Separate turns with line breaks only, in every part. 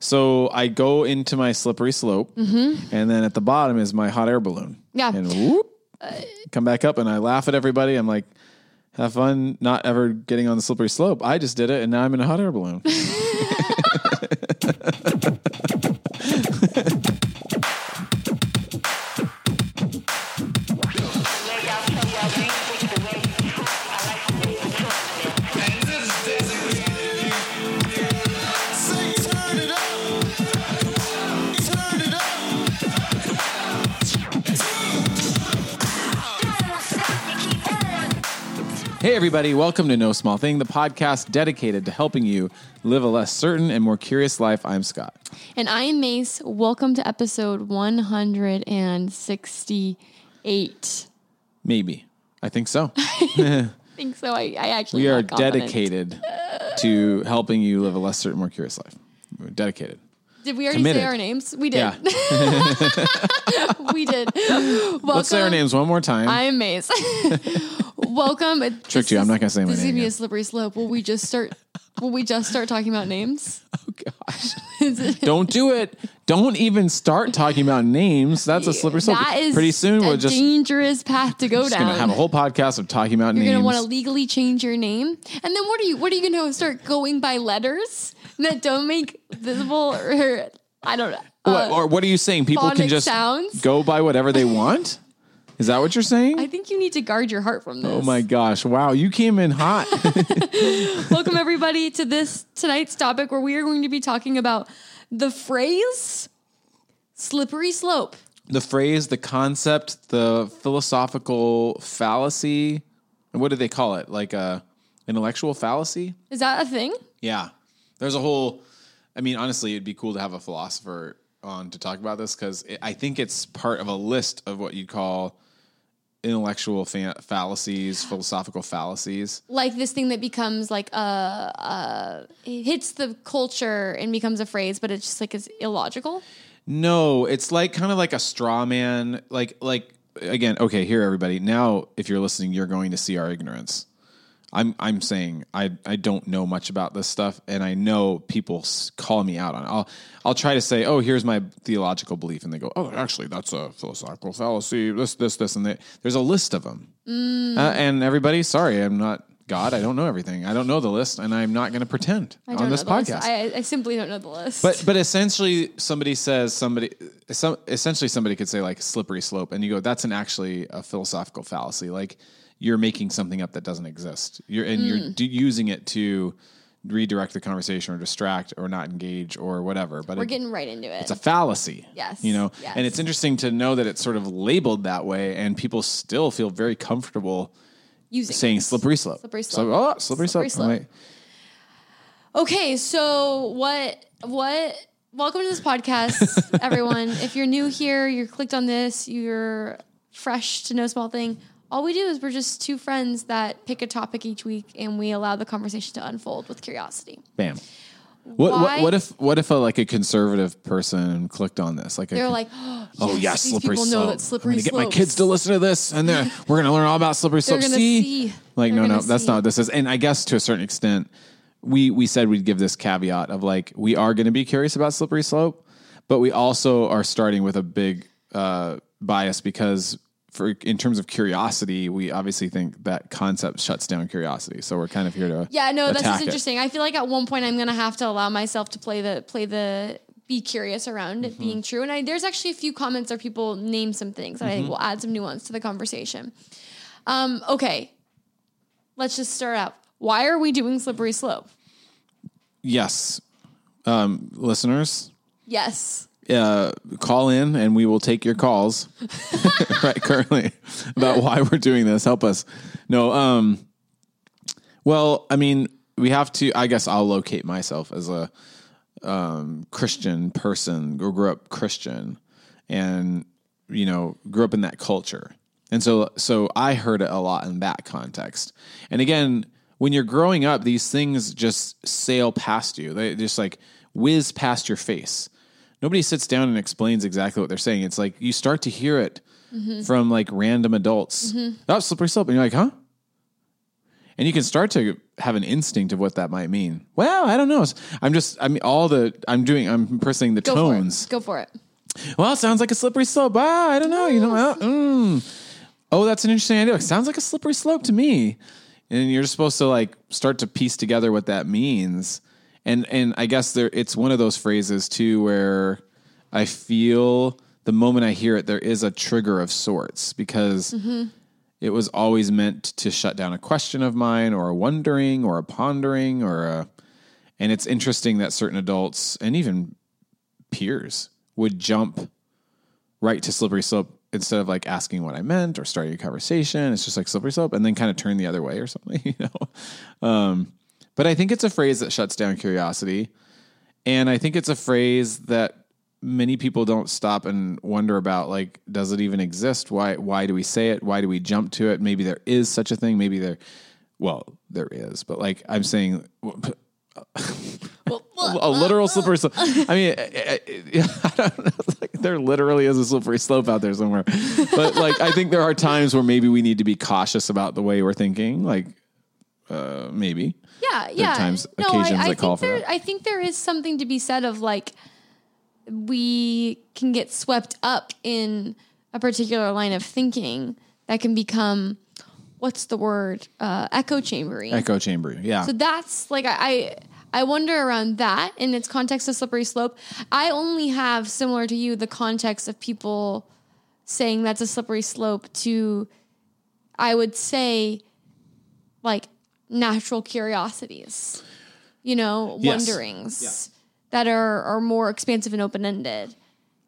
So I go into my slippery slope, and then at the bottom is my hot air balloon.
Mm-hmm. Yeah.
And whoop, come back up, and I laugh at everybody. I'm like, have fun not ever getting on the slippery slope. I just did it, and now I'm in a hot air balloon. everybody, welcome to No Small Thing, the podcast dedicated to helping you live a less certain and more curious life. I'm Scott.
And I am Mace. Welcome to episode 168.
Maybe. I think so.
I think so. I, I actually
We are
confident.
dedicated to helping you live a less certain, more curious life. We're dedicated.
Did we already
committed.
say our names? We did.
Yeah.
we did. Welcome.
Let's say our names one more time.
I am Mace. Welcome.
Tricked you. I'm not gonna say my name.
This is gonna be a slippery slope. Will we just start? will we just start talking about names?
oh, gosh. Don't do it. Don't even start talking about names. That's a slippery slope.
That is
Pretty soon we'll just,
dangerous path to go
just
down.
gonna have a whole podcast of talking about names.
You're gonna want to legally change your name, and then what are you? What are you gonna start going by letters that don't make visible or I don't know.
What-
uh,
or what are you saying? People can just
sounds?
go by whatever they want? Is that what you're saying?
I think you need to guard your heart from this.
oh my gosh. Wow. You came in hot.
Welcome everybody to this tonight's topic where we are going to be talking about the phrase slippery slope.
the phrase, the concept, the philosophical fallacy. What do they call it? Like a intellectual fallacy?
Is that a thing?
Yeah. There's a whole I mean, honestly, it'd be cool to have a philosopher on to talk about this because I think it's part of a list of what you'd call intellectual fa- fallacies, philosophical fallacies.
Like this thing that becomes like a, uh it hits the culture and becomes a phrase, but it's just like it's illogical.
No, it's like kind of like a straw man. Like like again, okay, here everybody. Now if you're listening, you're going to see our ignorance. I'm I'm saying I I don't know much about this stuff and I know people call me out on it. I'll I'll try to say, "Oh, here's my theological belief." And they go, "Oh, actually that's a philosophical fallacy. This this this and that." There's a list of them. Uh, and everybody, sorry, I'm not God. I don't know everything. I don't know the list and I'm not going to pretend on this
know the list.
podcast.
I, I simply don't know the list.
But but essentially, somebody says somebody. Some, essentially, somebody could say like slippery slope, and you go, that's an actually a philosophical fallacy. Like you're making something up that doesn't exist. You're and
Hmm.
you're d- using it to redirect the conversation or distract or not engage or whatever. But
we're
it-
getting right into it.
it's a fallacy.
Yes,
you know,
yes.
and it's interesting to know that it's sort of labeled that way, and people still feel very comfortable
Using
saying
it.
slippery slope.
Slippery
So,
slope.
oh, slippery,
Slippery
slope.
Slope. Okay, so what what welcome to this podcast, everyone. If you're new here, you're clicked on this, you're fresh to no small thing. All we do is we're just two friends that pick a topic each week and we allow the conversation to unfold with curiosity.
Bam. What, what what if what if a like a conservative person clicked on this? Like
They're like, oh,
oh yeah, slippery
people
slope.
know that slippery
I'm gonna get my kids to listen to this, and they're we're gonna learn all about slippery
They're
slope. see?
see.
like
They're
no, no,
gonna
that's not what this is. And I guess to a certain extent, we we said we'd give this caveat of like we are going to be curious about slippery slope, but we also are starting with a big uh, bias because for in terms of curiosity, we obviously think that concept shuts down curiosity. So we're kind of here to
Yeah, no, that's just
it.
interesting. I feel like at one point I'm gonna have to allow myself to play the play the be curious around it
Mm-hmm.
being true. And I, there's actually a few comments where people name some things that I
Mm-hmm.
think will add some nuance to the conversation. Um, okay, let's just start out. Why are we doing slippery slope?
Yes, um, listeners,
Yes.
Uh, call in and we will take your calls right currently about why we're doing this. Help us. No, um, well, I mean, we have to, I guess I'll locate myself as a, um, Christian person grew up Christian and, you know, grew up in that culture. And so, so I heard it a lot in that context. And again, when you're growing up, these things just sail past you. They just like whiz past your face. Nobody sits down and explains exactly what they're saying. It's like you start to hear it from like random adults. Oh, slippery slope. And you're like, huh? and you can start to have an instinct of what that might mean. Well, I don't know. I'm just I mean all the I'm doing I'm impersonating the
Go
tones.
for. Go for it.
Well, it sounds like a slippery slope. Ah, I don't know. You know, uh, mm. oh, that's an interesting idea. It sounds like a slippery slope to me. And you're just supposed to like start to piece together what that means. And and I guess there it's one of those phrases too where I feel the moment I hear it, there is a trigger of sorts because it was always meant to shut down a question of mine or a wondering or a pondering or a and it's interesting that certain adults and even peers would jump right to slippery slope instead of like asking what I meant or starting a conversation. It's just like slippery slope and then kind of turn the other way or something, you know. Um, but I think it's a phrase that shuts down curiosity. And I think it's a phrase that many people don't stop and wonder about like does it even exist? Why why do we say it? Why do we jump to it? Maybe there is such a thing, maybe there well, there is, but like I'm saying a literal slippery slope. I mean, eh, eh, eh, I, I, I don't know. Like, there literally is a slippery slope out there somewhere. But like, I think there are times where maybe we need to be cautious about the way we're thinking. Like, uh, maybe.
Yeah, yeah.
times-
no,
occasions
I, I
that call
think
for
there,
that.
I think there is something to be said of like we can get swept up in a particular line of thinking that can become what's the word uh, echo chambery.
Echo chamber. Yeah.
So that's like I, I I wonder around that in its context of slippery slope. I only have similar to you the context of people saying that's a slippery slope to I would say like natural curiosities. You know,
Yes.
wonderings that are are more expansive and open ended.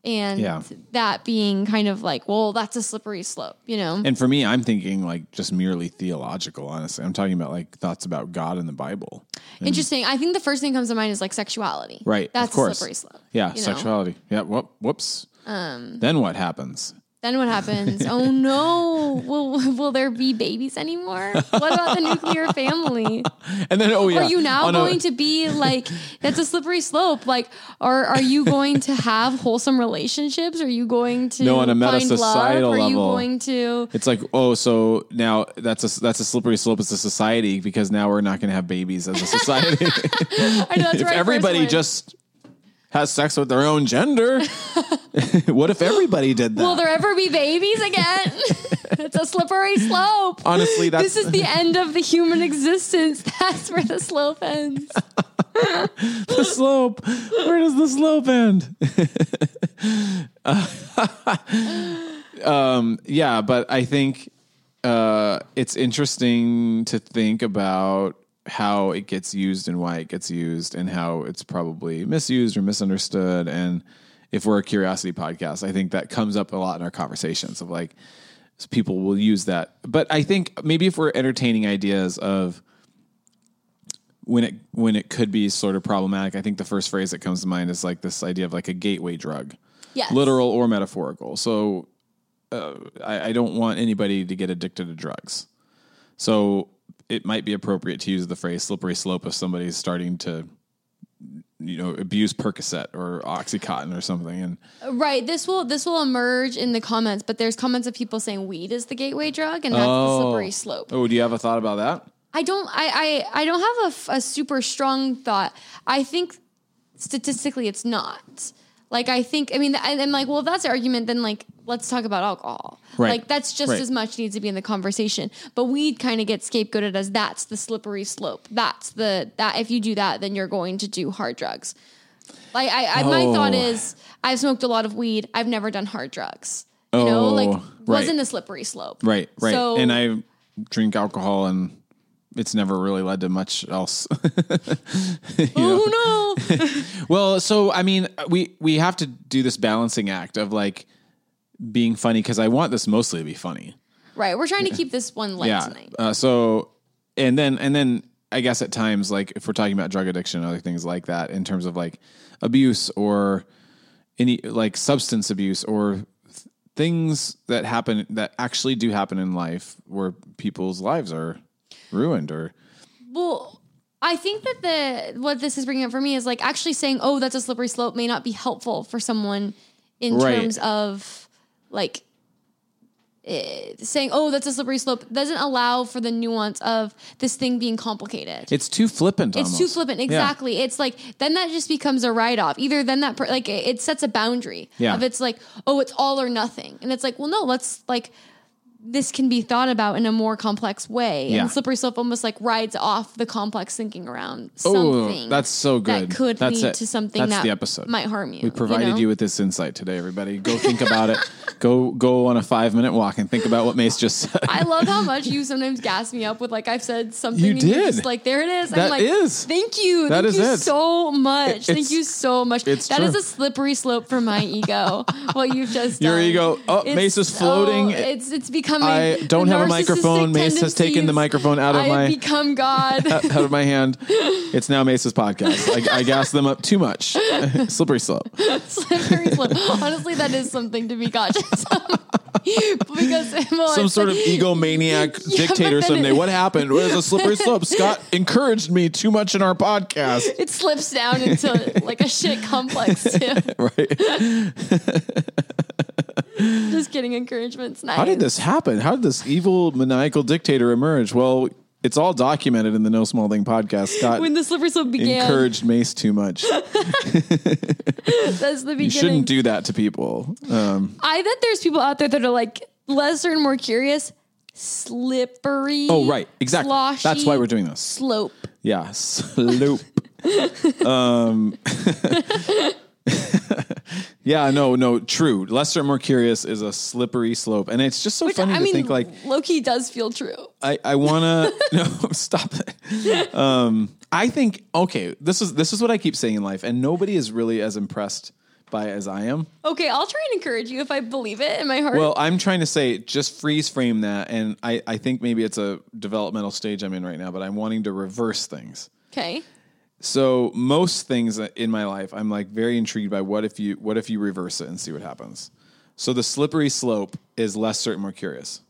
And
Yeah.
that being kind of like, well, that's a slippery slope, you know?
and for me, I'm thinking like just merely theological, honestly. I'm talking about like thoughts about God and the Bible.
Interesting. I think the first thing that comes to mind is like sexuality.
Right. of
That's
course.
a slippery slope.
Yeah.
you know?
Sexuality. Yeah. Whoop, whoops. Um, then what happens?
Then what happens? oh no! Will will there be babies anymore? What about the nuclear family?
And then, oh, yeah.
Are you now going to be like that's a slippery slope? Like, are are you going to have wholesome relationships? Are you going to
No, on a
find love?
meta-societal
Are you
level.
going to?
It's like, oh, so now that's a that's a slippery slope as a society because now we're not going to have babies as a society.
I know that's
if
I
everybody just has sex with their own gender, what if everybody did that?
will there ever be babies again? it's a slippery slope.
Honestly, that's
This is the end of the human existence. That's where the slope ends.
the slope. Where does the slope end? um, yeah, but I think uh, it's interesting to think about how it gets used and why it gets used and how it's probably misused or misunderstood. And if we're a curiosity podcast, I think that comes up a lot in our conversations of like people will use that. But I think maybe if we're entertaining ideas of when it when it could be sort of problematic, I think the first phrase that comes to mind is like this idea of like a gateway drug,
Yes.
literal or metaphorical. So uh, I, I don't want anybody to get addicted to drugs. So it might be appropriate to use the phrase slippery slope if somebody's starting to you know abuse Percocet or OxyContin or something. And
Right. This will this will emerge in the comments, but there's comments of people saying weed is the gateway drug, and that's the
Oh.
slippery slope.
oh, do you have a thought about that?
I don't. I I, I don't have a, a super strong thought. I think statistically, it's not. Like I think. I mean, and I'm like, well, if that's the argument, then like let's talk about alcohol.
Right.
Like that's just
Right.
as much needs to be in the conversation. But weed kind of gets scapegoated as that's the slippery slope. That's the that if you do that, then you're going to do hard drugs. Like I, I my
Oh.
thought is, I've smoked a lot of weed. I've never done hard drugs. You know,
Oh,
like
right.
wasn't a slippery slope.
Right, right.
So,
and I drink alcohol and it's never really led to much else.
oh no.
well, so I mean, we we have to do this balancing act of like being funny because I want this mostly to be funny.
Right. We're trying to keep this one light
yeah.
tonight.
Uh, so and then and then I guess at times like if we're talking about drug addiction and other things like that in terms of like abuse or any like substance abuse or th- things that happen that actually do happen in life where people's lives are ruined or
Well, I think that the what this is bringing up for me is like actually saying, "Oh, that's a slippery slope," may not be helpful for someone in
Right.
terms of like eh, saying, "Oh, that's a slippery slope," doesn't allow for the nuance of this thing being complicated.
It's too flippant.
It's too
almost.
flippant.
Yeah.
Exactly. It's like then that just becomes a write off. Either then that per, like it, it sets a boundary
Yeah.
of it's like oh it's all or nothing, and it's like well no let's like this can be thought about in a more complex way.
Yeah.
And slippery slope almost like rides off the complex thinking around
Oh,
something.
that's so good.
That could
That's
lead
it.
to something
That's
that
the episode.
might harm you.
We provided
know?
you, with this insight today, everybody. Go think about it. Go go on a five minute walk and think about what Mace just said.
I love how much you sometimes gas me up with like I've said something.
You did.
just like there it is.
That
I'm like,
is.
Thank you.
That
Thank
is
you
it.
so much.
It's-
Thank you so much.
it's
That is a slippery slope for my ego. what you've just
Your
done.
ego- oh, Mace is floating.
oh, it's it's becoming.
I don't have a microphone. Mace has taken the microphone out of
I
my-
become God.
out of my hand. It's now Mace's podcast. I, I gas them up too much. Slippery slope.
slippery slope. Honestly, that is something to be cautious of. because well,
Some sort
like-
of egomaniac
Yeah,
dictator someday.
it-
what happened? Where's a slippery slope? Scott encouraged me too much in our podcast.
It slips down into like a shit complex too.
Right?
Just getting Encouragement's nice.
How did this happen? How did this evil maniacal dictator emerge? Well, it's all documented in the No Small Thing podcast. Scott
when the slippery slope began?
encouraged Mace too much.
That's the beginning.
You shouldn't do that to people. Um,
I bet there's people out there that are like lesser and more curious. Slippery.
oh, right. Exactly.
sloshy
That's why we're doing this.
slope.
Yeah. Slope. um, yeah, no, no, true. Lesser and more curious is a slippery slope. And it's just so
Which
funny
I
to
mean,
think like,
Loki does feel true.
I, I wanna no stop it. Um, I think okay, this is this is what I keep saying in life, and nobody is really as impressed by it as I am.
Okay, I'll try and encourage you if I believe it in my heart.
Well, I'm trying to say just freeze frame that, and I I think maybe it's a developmental stage I'm in right now, but I'm wanting to reverse things.
okay.
So most things in my life, I'm like very intrigued by what if you what if you reverse it and see what happens. So the slippery slope is less certain, more curious,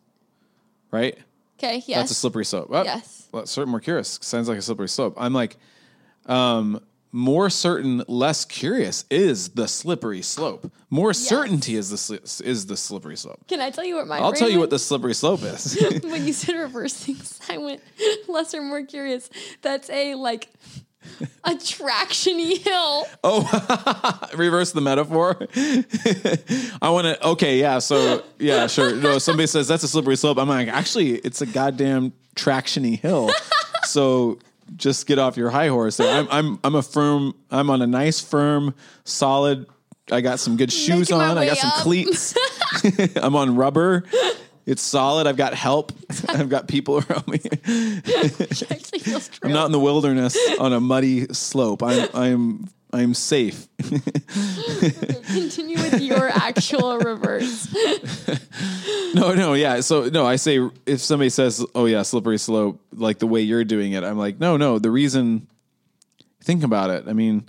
right?
Okay. Yes.
That's a slippery slope. Oh,
Yes.
Well, certain, more curious. Sounds like a slippery slope. I'm like, um, more certain, less curious is the slippery slope. More certainty is the sli- is the slippery slope.
Can I tell you what my?
I'll tell you what the slippery slope is.
when you said reverse things, I went less or more curious. That's a like attractiony hill.
Oh, reverse the metaphor. I want to. Okay, yeah. So yeah, sure. No, somebody says that's a slippery slope. I'm like, actually, it's a goddamn tractiony hill. so just get off your high horse. There. I'm I'm I'm a firm. I'm on a nice, firm, solid. I got some good shoes
Making
on. I got some
up.
cleats. I'm on rubber. It's solid. I've got help. I've got people around me.
Which actually feels true.
I'm not in the wilderness on a muddy slope. I'm I'm I'm safe.
Continue with your actual reverse.
No, no, yeah. So no, I say if somebody says, "Oh yeah, slippery slope," like the way you're doing it, I'm like, no, no. The reason, think about it. I mean,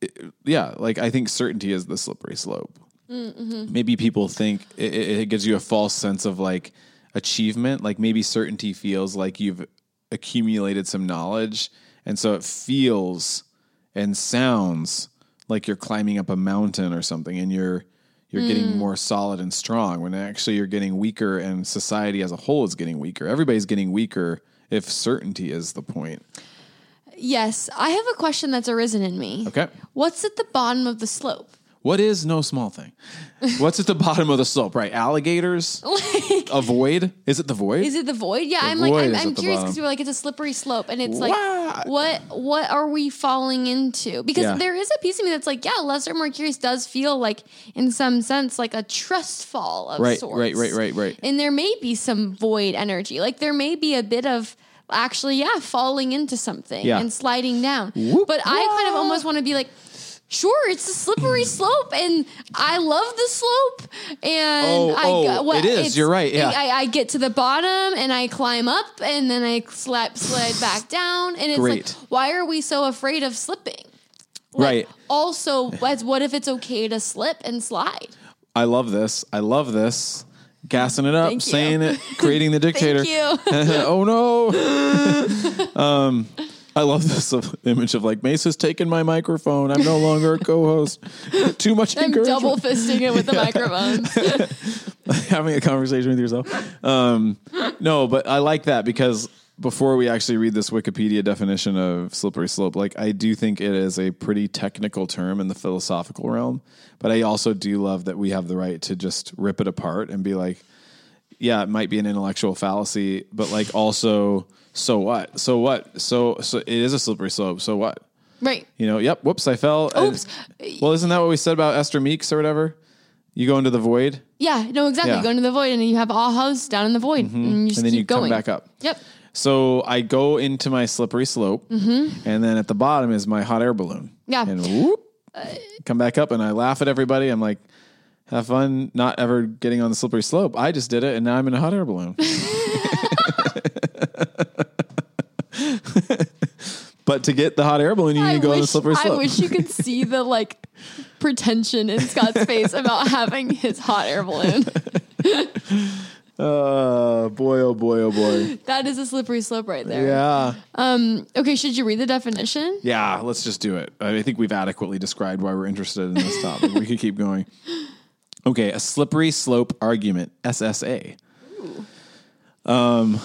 it- yeah, like I think certainty is the slippery slope. Mm-hmm. Maybe people think it, it it gives you a false sense of like achievement. Like maybe certainty feels like you've accumulated some knowledge, and so it feels and sounds like you're climbing up a mountain or something, and you're you're getting mm. more solid and strong when actually you're getting weaker and society as a whole is getting weaker. Everybody's getting weaker if certainty is the point.
Yes, I have a question that's arisen in me.
Okay.
What's at the bottom of the slope?
What is no small thing? What's at the bottom of the slope, right? Alligators?
Like,
A void? Is it the void?
is it the void? Yeah,
The
I'm like, I'm, I'm curious because you're like, it's a slippery slope, and it's like, what, what are we falling into? Because
Yeah.
there is a piece of me that's like, yeah, lesser, more curious does feel like, in some sense, like a trust fall of
Right,
sorts.
right, right, right, right.
And there may be some void energy, like there may be a bit of. Actually, yeah, falling into something
Yeah.
and sliding down.
Whoop.
But I kind of almost want to be like, sure, it's a slippery slope, and I love the slope. And
Oh,
I,
oh,
what-
it is. You're right, yeah.
I, I get to the bottom and I climb up, and then I slap slide back down, and it's
Great.
like, why are we so afraid of slipping? Like,
Right.
Also, as what if it's okay to slip and slide?
I love this. I love this. Gassing it up,
Thank you.
saying it, creating the dictator. Oh no. um, I love this image of like Mace has taken my microphone. I'm no longer a co-host. Too much
I'm
encouragement.
double fisting it with the microphone.
having a conversation with yourself. Um, no, but I like that because before we actually read this Wikipedia definition of slippery slope, like I do think it is a pretty technical term in the philosophical realm. But I also do love that we have the right to just rip it apart and be like, yeah, it might be an intellectual fallacy, but like also, so what? So what? So so it is a slippery slope. So what?
Right.
You know, yep, whoops, I fell.
Oops.
Well, isn't that what we said about Esther Meeks or whatever? You go into the void
Yeah. No. Exactly.
Yeah.
You go into the void, and you have ahas down in the void, mm-hmm. and you just
and then you
going.
come back up.
Yep.
So I go into my slippery slope, mm-hmm. and then at the bottom is my hot air balloon.
Yeah.
And whoop, come back up, and I laugh at everybody. I'm like, have fun not ever getting on the slippery slope. I just did it, and now I'm in a hot air balloon. but to get the hot air balloon, you need to go on the slippery slope.
I wish you could see the like pretension in Scott's face about having his hot air balloon.
Uh, boy, oh boy, oh boy.
That is a slippery slope right there.
Yeah.
Okay, should you read the definition?
Yeah, let's just do it. I think we've adequately described why we're interested in this topic. we could keep going. Okay, a slippery slope argument, SSA. Um,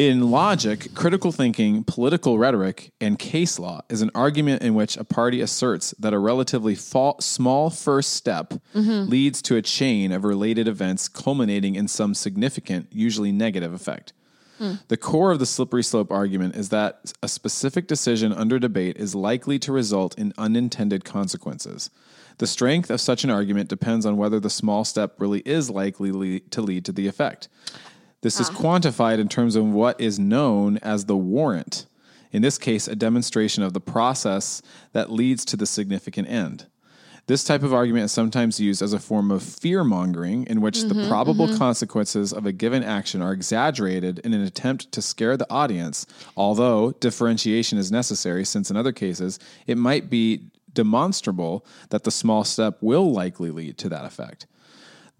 in logic, critical thinking, political rhetoric, and case law is an argument in which a party asserts that a relatively fa- small first step mm-hmm. leads to a chain of related events culminating in some significant, usually negative effect. Hmm. The core of the slippery slope argument is that a specific decision under debate is likely to result in unintended consequences. The strength of such an argument depends on whether the small step really is likely to lead to the effect. This is ah. quantified in terms of what is known as the warrant. In this case, a demonstration of the process that leads to the significant end. This type of argument is sometimes used as a form of fear mongering, in which the mm-hmm, probable mm-hmm. consequences of a given action are exaggerated in an attempt to scare the audience, although differentiation is necessary, since in other cases, it might be demonstrable that the small step will likely lead to that effect.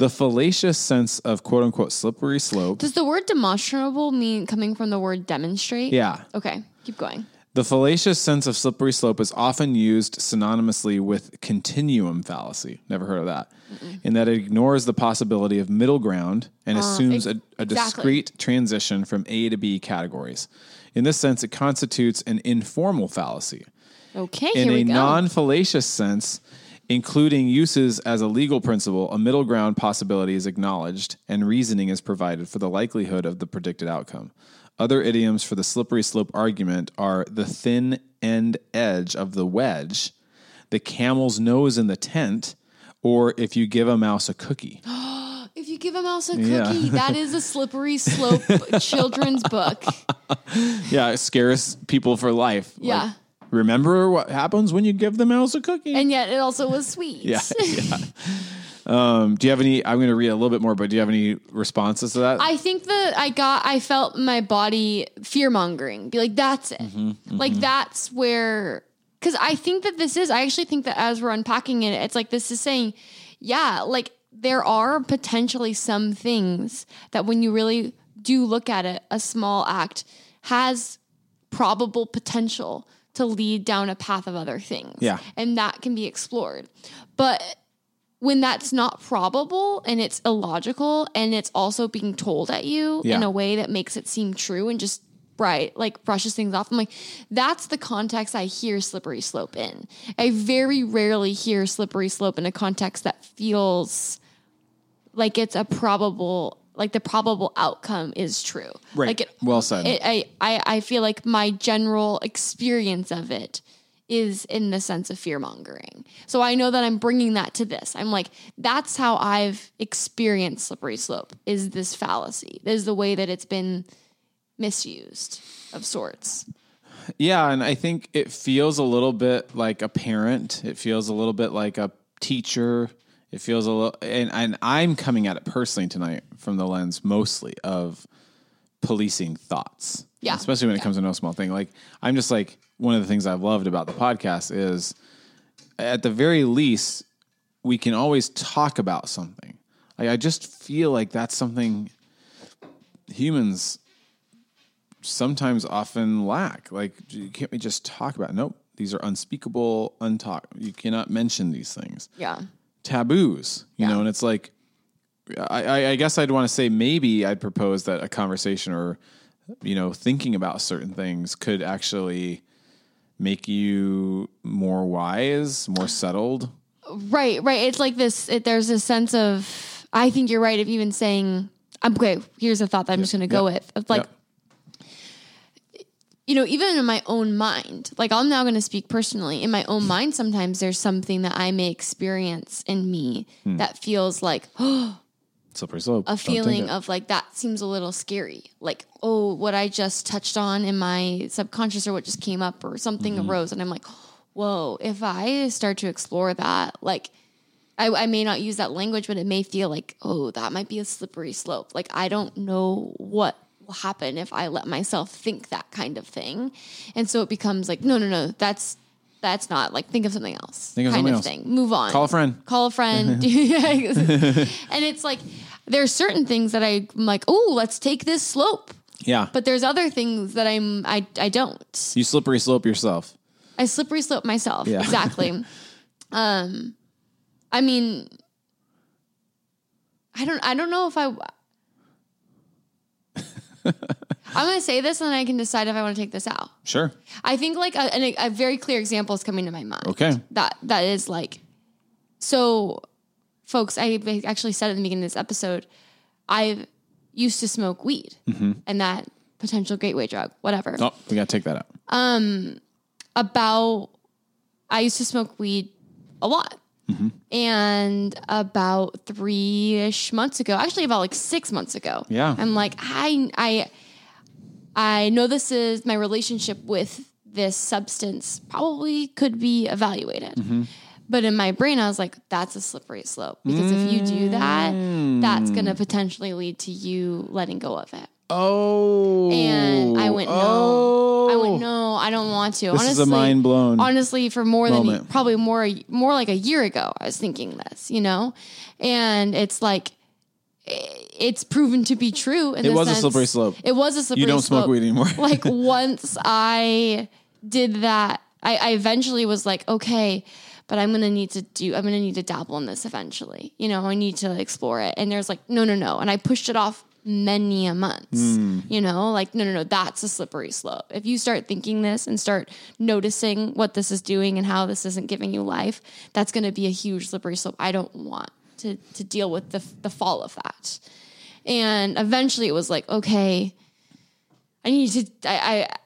The fallacious sense of quote unquote slippery slope
Does the word demonstrable mean coming from the word demonstrate?
Yeah.
Okay, keep going.
The fallacious sense of slippery slope is often used synonymously with continuum fallacy. Never heard of that. In that it ignores the possibility of middle ground and uh, assumes a, a
exactly.
discrete transition from A to B categories. In this sense, it constitutes an informal fallacy.
Okay,
In
here we
a non fallacious sense, including uses as a legal principle, a middle ground possibility is acknowledged and reasoning is provided for the likelihood of the predicted outcome. Other idioms for the slippery slope argument are the thin end edge of the wedge, the camel's nose in the tent, or if you give a mouse a cookie.
if you give a mouse a cookie,
Yeah.
that is a slippery slope children's book.
Yeah, it scares people for life. Like,
Yeah.
Remember what happens when you give the mouse a cookie?
And yet it also was sweet.
Yeah, yeah. um, do you have any? I'm going to read a little bit more, but do you have any responses to that?
I think that I got, I felt my body fear mongering. Be like, that's it.
Mm-hmm,
Like, that's where, because I think that this is, I actually think that as we're unpacking it, it's like this is saying, yeah, like there are potentially some things that when you really do look at it, a small act has probable potential to lead down a path of other things.
Yeah.
And that can be explored. But when that's not probable and it's illogical and it's also being told at you in a way that makes it seem true and just right like brushes things off i'm like that's the context i hear slippery slope in i very rarely hear slippery slope in a context that feels like it's a probable like the probable outcome is true
Right.
like it
Well said.
it, I, I i feel like my general experience of it is in the sense of fear mongering. So I know that I'm bringing that to this. I'm like, that's how I've experienced slippery slope is this fallacy. Is the way that it's been misused of sorts.
Yeah, and I think it feels a little bit like a parent. It feels a little bit like a teacher. It feels a little, and, and I'm coming at it personally tonight from the lens mostly of policing thoughts.
Yeah.
especially when it
Yeah.
comes to no small thing. Like I'm just like one of the things I've loved about the podcast is at the very least we can always talk about something. Like I just feel like that's something humans sometimes often lack. Like, can't we just talk about? It? Nope, these are unspeakable, untalk. You cannot mention these things.
Yeah.
Taboos, you
Yeah.
know, and it's like I, I, guess I'd want to say maybe I'd propose that a conversation or you know thinking about certain things could actually make you more wise, more settled.
Right, right. It's like this. It, there's a sense of. I think you're right. Of even saying, "I'm okay." Here's a thought that I'm just going to go
Yep.
with. Of like,
Yep.
You know, even in my own mind, like I'm now going to speak personally. In my own mind, sometimes there's something that I may experience in me
Hmm.
that feels like
slippery slope.
a feeling of like that seems a little scary. Like, oh, what I just touched on in my subconscious or what just came up or something
Mm-hmm.
arose. And I'm like, whoa, if I start to explore that, like, I, I may not use that language, but it may feel like, oh, that might be a slippery slope. Like, I don't know what will happen if I let myself think that kind of thing. And so it becomes like, no, no, no, that's. That's not like think of something else.
Think of
kind
something
of
else.
thing. Move on.
Call a friend.
Call a friend. And it's like there's certain things that I'm like, oh, let's take this slope.
yeah,
But there's other things that I'm I I don't.
you slippery slope yourself.
I slippery slope myself.
Yeah.
Exactly. um I mean I don't I don't know if I I'm going to say this and then I can decide if I want to take this out.
Sure.
I think like a, an- a very clear example is coming to my mind.
Okay.
That that is like, so, folks. I actually said at the beginning of this episode, I used to smoke weed, and that potential gateway drug, whatever.
Oh, we got to take that out.
Um About, I used to smoke weed a lot. And about three ish months ago, actually about like six months ago,
Yeah.
I'm like, I, I, I know this is my relationship with this substance probably could be evaluated.
Mm-hmm.
But in my brain, I was like, that's a slippery slope because if you do that, that's
Mm.
going to potentially lead to you letting go of it.
Oh.
And I oh. went, no. I went, oh. no, I don't want to.
This is a mind blown
Honestly, for more than
moment.
probably more more like a year ago, I was thinking this, you know, and it's like it's proven to be true. In
It was a slippery slope.
It was a slippery. Slope.
You don't smoke
slope.
weed anymore.
like once I did that, I, I eventually was like, okay, but I'm gonna need to do. I'm gonna need to dabble in this eventually. You know, I need to explore it. And there's like, no, no, no, and I pushed it off many a months.
Hmm.
You know, like no, no, no, that's a slippery slope. If you start thinking this and start noticing what this is doing and how this isn't giving you life, that's gonna be a huge slippery slope. I don't want to to deal with the the fall of that. And eventually, it was like, okay, I need to. I, I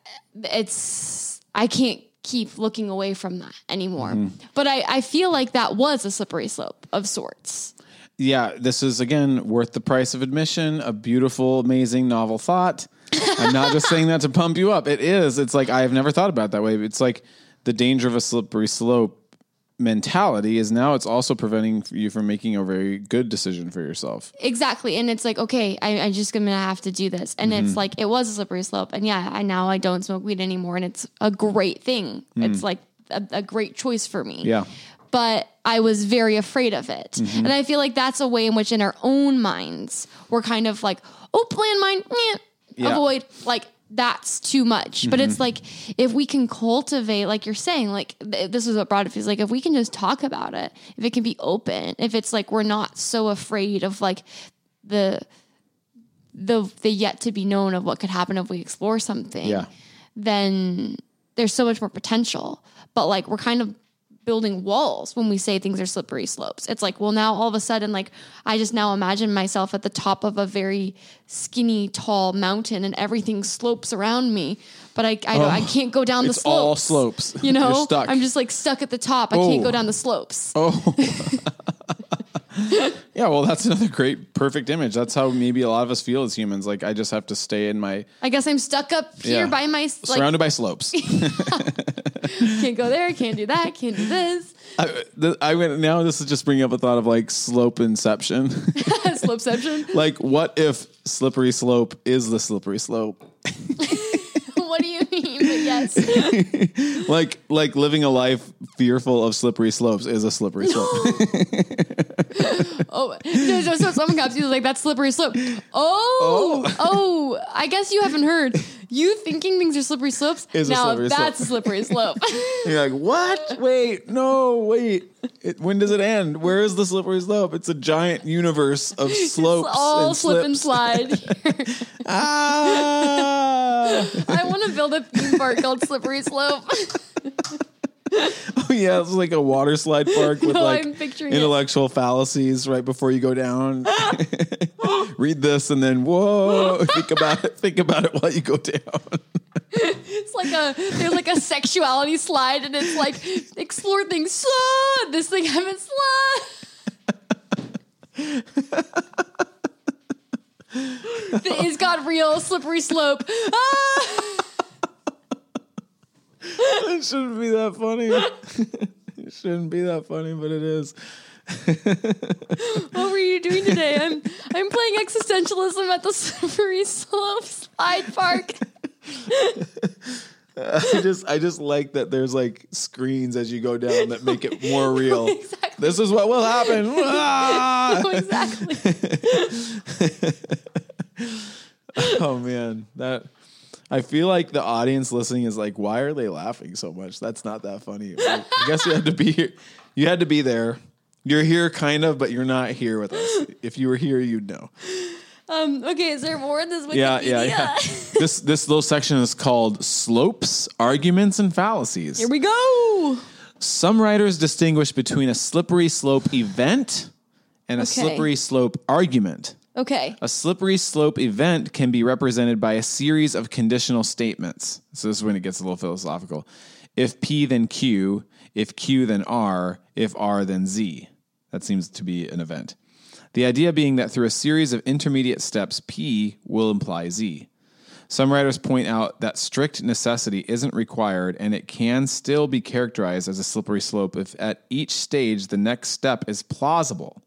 it's I can't keep looking away from that anymore.
Mm-hmm.
But I, I feel like that was a slippery slope of sorts.
Yeah, this is again worth the price of admission. A beautiful, amazing novel thought. I'm not just saying that to pump you up. It is. It's like I have never thought about it that way. It's like the danger of a slippery slope mentality is now it's also preventing you from making a very good decision for yourself.
Exactly. And it's like, okay, I, I'm just gonna have to do this. And
Mm-hmm.
it's like it was a slippery slope. And yeah, I now I don't smoke weed anymore and it's a great thing. It's like a, a great choice for me.
Mm. Yeah.
But I was very afraid of it.
Mm-hmm.
And I feel like that's a way in which in our own minds, we're kind of like, oh, plan mine,
Yeah.
avoid. Like, that's too much. But it's like, if we can cultivate, like you're saying, like, th- this is what brought it feels like, if we can just talk about it, if it can be open, if it's like we're not so afraid of like the, the, the yet to be known of what could happen if we explore something
Yeah.
then there's so much more potential. But like we're kind of building walls when we say things are slippery slopes. It's like, well, now all of a sudden, like I just now imagine myself at the top of a very skinny, tall mountain, and everything slopes around me. But I, I, don't, I can't go down the
Oh,
slopes.
all slopes.
You know. I'm just like stuck at the top. I can't
Oh.
go down the slopes.
Oh. yeah, well, that's another great, perfect image. That's how maybe a lot of us feel as humans. Like, I just have to stay in my
I guess I'm stuck up here
Yeah.
by my like
surrounded by slopes.
can't go there, can't do that, can't do this.
I, th- I went now. This is just bringing up a thought of like slope inception.
Slopeception.
like, what if slippery slope is the slippery slope?
what do you mean? Yes.
Like, like living a life fearful of slippery slopes is a slippery slope.
Oh, so, so someone comes, was like, that slippery slope." Oh, oh, oh, I guess you haven't heard. You thinking things are slippery slopes?
Is a
now
slippery
that's
slope.
a slippery slope.
You're like, what? Wait, no, wait. It, when does it end? Where is the slippery slope? It's a giant universe of slopes
it's all
and
slip and slide.
Ah!
I want to build a theme park called Slippery Slope.
Oh, yeah, it's like a water slide park with
No,
like
I'm it.
intellectual fallacies right before you go down. Read this and then whoa, think about it. Think about it while you go down.
It's like a there's like a sexuality slide, and it's like explore things. Slide. This thing haven't slide. It's got real slippery slope. Ah!
It shouldn't be that funny. it shouldn't be that funny, but it is.
What were you doing today? I'm I'm playing existentialism at the slippery slope slide park.
I just I just like that there's like screens as you go down that make it more real.
Exactly.
This is what will happen. Ah!
Oh, exactly.
oh man, that I feel like the audience listening is like, why are they laughing so much? That's not that funny. Like, I guess you had to be here. You had to be there. You're here, kind of, but you're not here with us. If you were here, you'd know.
Um, okay, is there more in this Wikipedia?
Yeah, yeah, yeah. this this little section is called slopes, arguments, and fallacies.
Here we go.
Some writers distinguish between a slippery slope event and a
Okay.
slippery slope argument.
Okay.
A slippery slope event can be represented by a series of conditional statements. So this is when it gets a little philosophical. If P then Q, if Q then R, if R then Z. That seems to be an event. The idea being that through a series of intermediate steps, P will imply Z. Some writers point out that strict necessity isn't required and it can still be characterized as a slippery slope if at each stage the next step is plausible.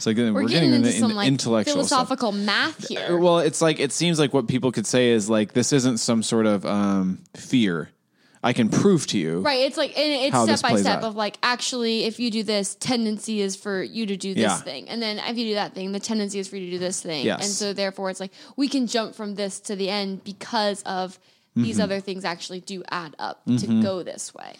So
We're,
we're,
getting, into
into
some like
intellectual stuff.
philosophical math here.
Well, it's like it seems like what people could say is like this isn't some sort of um, fear. I can prove to you.
Right. It's like and it's step by step
out.
of like actually if you do this, tendency is for you to do this
Yeah.
thing. And then if you do that thing, the tendency is for you to do this thing.
Yes.
And so therefore it's like we can jump from this to the end because of these
Mm-hmm.
other things actually do add up to go this way.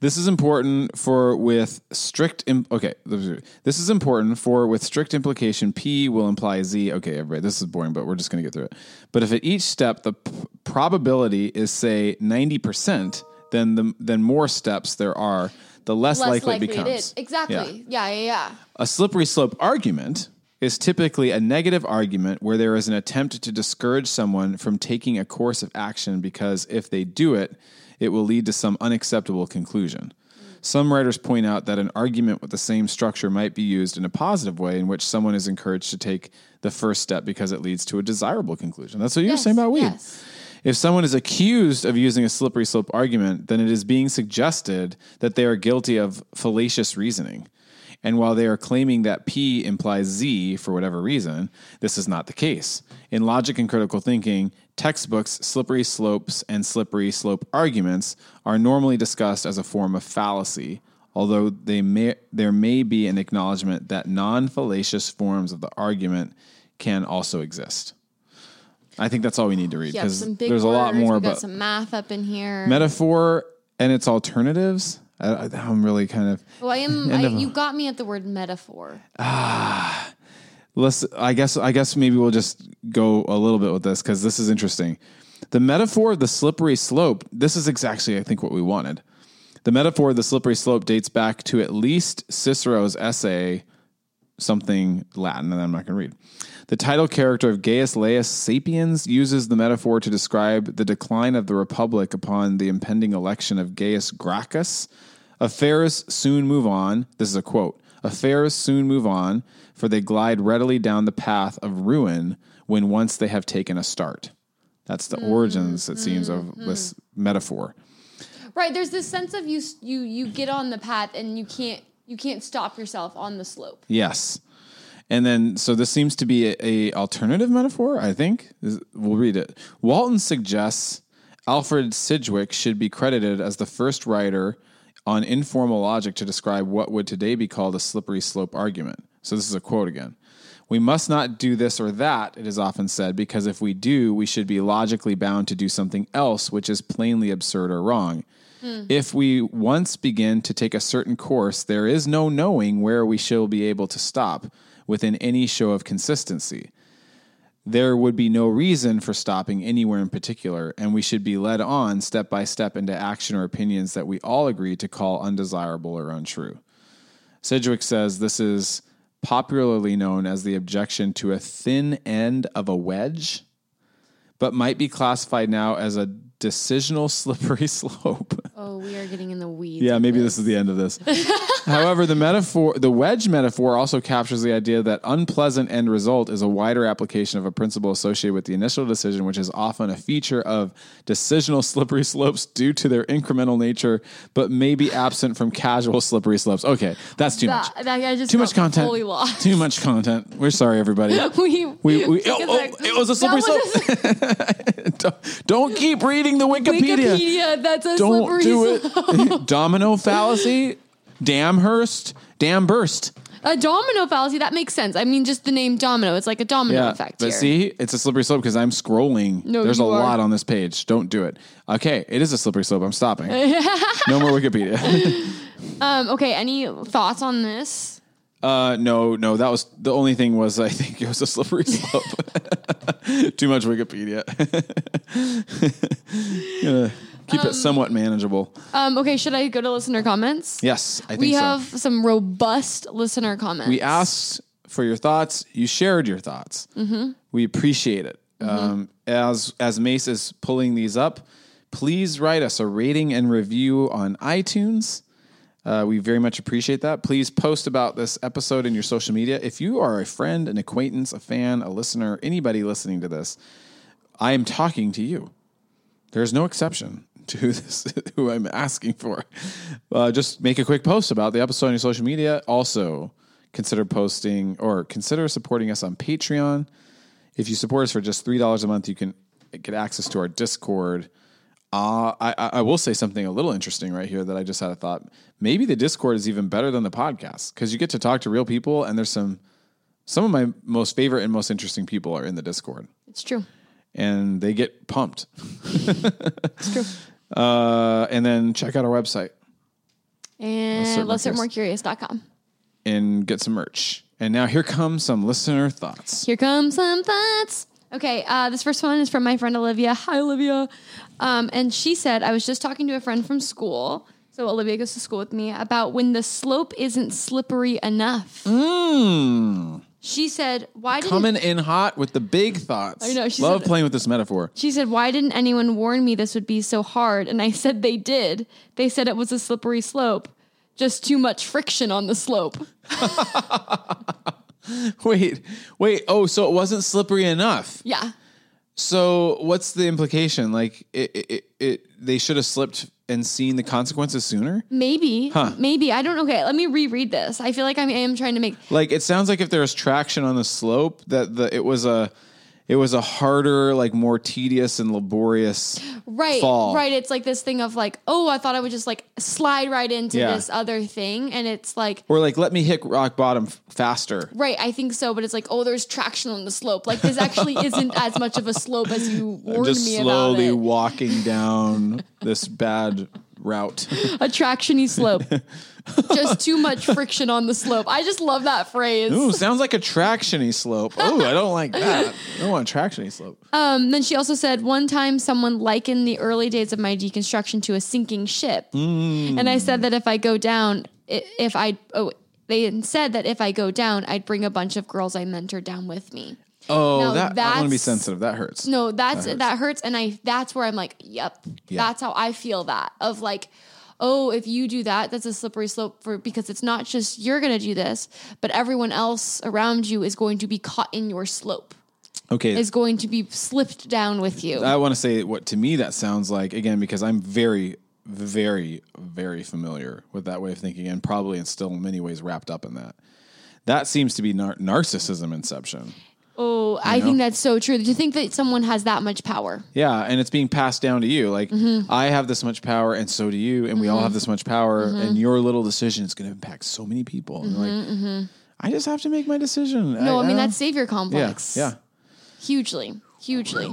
This is important for with strict. Im- okay, this is important for with strict implication. P will imply Z. Okay, everybody, this is boring, but we're just going to get through it. But if at each step the p- probability is say ninety percent, then the then more steps there are, the less,
Less
likely,
likely,
it becomes.
it. Exactly. Yeah, yeah, yeah.
A slippery slope argument is typically a negative argument where there is an attempt to discourage someone from taking a course of action because if they do it, it will lead to some unacceptable conclusion. Some writers point out that an argument with the same structure might be used in a positive way in which someone is encouraged to take the first step because it leads to a desirable conclusion. That's what you were
Yes,
saying about weed.
yes.
If someone is accused of using a slippery slope argument, then it is being suggested that they are guilty of fallacious reasoning. And while they are claiming that P implies Z for whatever reason, this is not the case. In logic and critical thinking, textbooks, slippery slopes, and slippery slope arguments are normally discussed as a form of fallacy, although they may, there may be an acknowledgement that non fallacious forms of the argument can also exist. I think that's all we need to read because there's a lot more
got some math up in here.
metaphor and its alternatives. I, I'm really kind of
well, I am. I,
of
you got me at the word metaphor. Ah.
Let's I guess I guess maybe we'll just go a little bit with this because this is interesting. The metaphor of the slippery slope, this is exactly I think what we wanted. The metaphor of the slippery slope dates back to at least Cicero's essay, something Latin, and I'm not going to read. The title character of Gaius Laelius Sapiens uses the metaphor to describe the decline of the Republic upon the impending election of Gaius Gracchus. Affairs soon move on. This is a quote. Affairs soon move on, for they glide readily down the path of ruin when once they have taken a start. That's the origins, it seems, of mm-hmm. this metaphor.
Right. There's this sense of you. You you get on the path and you can't you can't stop yourself on the slope.
Yes. And then, so this seems to be a, a alternative metaphor. I think we'll read it. Walton suggests Alfred Sidgwick should be credited as the first writer on informal logic to describe what would today be called a slippery slope argument. So this is a quote again. We must not do this or that, it is often said, because if we do, we should be logically bound to do something else, which is plainly absurd or wrong. Hmm. If we once begin to take a certain course, there is no knowing where we shall be able to stop within any show of consistency there would be no reason for stopping anywhere in particular, and we should be led on step by step into action or opinions that we all agree to call undesirable or untrue. Sidgwick says this is popularly known as the objection to a thin end of a wedge, but might be classified now as a decisional slippery slope.
Oh, we are getting in the weeds.
Yeah, maybe this is the end of this. However, the metaphor, the wedge metaphor also captures the idea that unpleasant end result is a wider application of a principle associated with the initial decision, which is often a feature of decisional slippery slopes due to their incremental nature, but may be absent from casual slippery slopes. Okay, that's too
That,
much.
that guy just
Too much content. Too much content. We're sorry, everybody.
we,
We, we, oh, oh, it was a slippery slope. don't, don't keep reading the Wikipedia.
Wikipedia. That's a
Don't
slippery
do it. Domino fallacy. Damhurst. Dam burst.
A domino fallacy. That makes sense. I mean, just the name domino. It's like a domino
Yeah,
effect
but
here.
see, it's a slippery slope because I'm scrolling.
No,
There's a
you are.
lot on this page. Don't do it. Okay, it is a slippery slope. I'm stopping. no more Wikipedia.
Um, okay. Any thoughts on this?
uh, no, no, that was the only thing was I think it was a slippery slope. Too much Wikipedia. Keep it somewhat manageable.
Um, okay. Should I go to listener comments?
Yes, I think
We
so.
have some robust listener comments.
we asked for your thoughts. You shared your thoughts.
Mm-hmm.
We appreciate it. Um, as as Mace is pulling these up, please write us a rating and review on iTunes. Uh, we very much appreciate that. Please post about this episode in your social media. If you are a friend, an acquaintance, a fan, a listener, anybody listening to this, I am talking to you. There's no exception to this who I'm asking for. Uh, just make a quick post about the episode on your social media. Also, consider posting or consider supporting us on Patreon. If you support us for just three dollars a month, you can get access to our Discord. Uh, I, I I will say something a little interesting right here that I just had a thought. Maybe the Discord is even better than the podcast because you get to talk to real people, and there's some some of my most favorite and most interesting people are in the Discord,
It's true.
and they get pumped.
It's true.
Uh, and then check out our website
And
certainly
let's
curious.
more curious.com.
and get some merch. And now here come some listener thoughts.
Here comes some thoughts. Okay, uh, this first one is from my friend Olivia. Hi, Olivia. Um, and she said, I was just talking to a friend from school. So Olivia goes to school with me about when the slope isn't slippery enough.
Mm.
She said, "Why didn't
Coming in hot with the big thoughts.
I know, she
Love
said-
playing with this metaphor.
She said, Why didn't anyone warn me this would be so hard? And I said they did. They said it was a slippery slope, just too much friction on the slope.
Wait, wait. Oh, so it wasn't slippery enough.
Yeah.
So what's the implication? Like it, it, it, it they should have slipped and seeing the consequences sooner.
Maybe.
Huh.
Maybe. I don't. Okay, let me reread this. I feel like I am trying to make.
Like it sounds like if there was traction on the slope, that the it was a it was a harder, like more tedious and laborious
Right.
fall.
Right. It's like this thing of like, oh, I thought I would just like slide right into
Yeah.
this other thing. And it's like,
Or like let me hit rock bottom f- faster.
right, I think so. But it's like, oh, there's traction on the slope. Like this actually isn't as much of a slope as you warned
Just
me
slowly
about it.
walking down this bad route.
a tractiony slope. just too much friction on the slope. I just love that phrase.
Ooh, sounds like a tractiony slope. Oh, I don't like that. I don't want a tractiony slope.
Um, then she also said, one time someone likened the early days of my deconstruction to a sinking ship.
Mm.
And I said that if I go down, if I, oh, they said that if I go down, I'd bring a bunch of girls I mentored down with me.
Oh,
Now
that I want to be sensitive. That hurts.
No, that's
That
that
hurts.
hurts. and I that's where I'm like, yep,
Yeah.
that's how I feel that of like, oh, if you do that, that's a slippery slope for because it's not just you're gonna do this, but everyone else around you is going to be caught in your slope,
Okay.
is going to be slipped down with you.
I want to say what to me that sounds like again because I'm very, very, very familiar with that way of thinking and probably and still in many ways wrapped up in that. That seems to be nar- narcissism inception.
Oh, I think that's so true. To think that someone has that much power.
Yeah, and it's being passed down to you. Like
Mm-hmm.
I have this much power, and so do you, and we all have this much power,
Mm-hmm.
and your little decision is going to impact so many people. And like, I just have to make my decision.
No, I, mean
don't-
that's savior
yeah,
complex.
yeah.
hugely, hugely.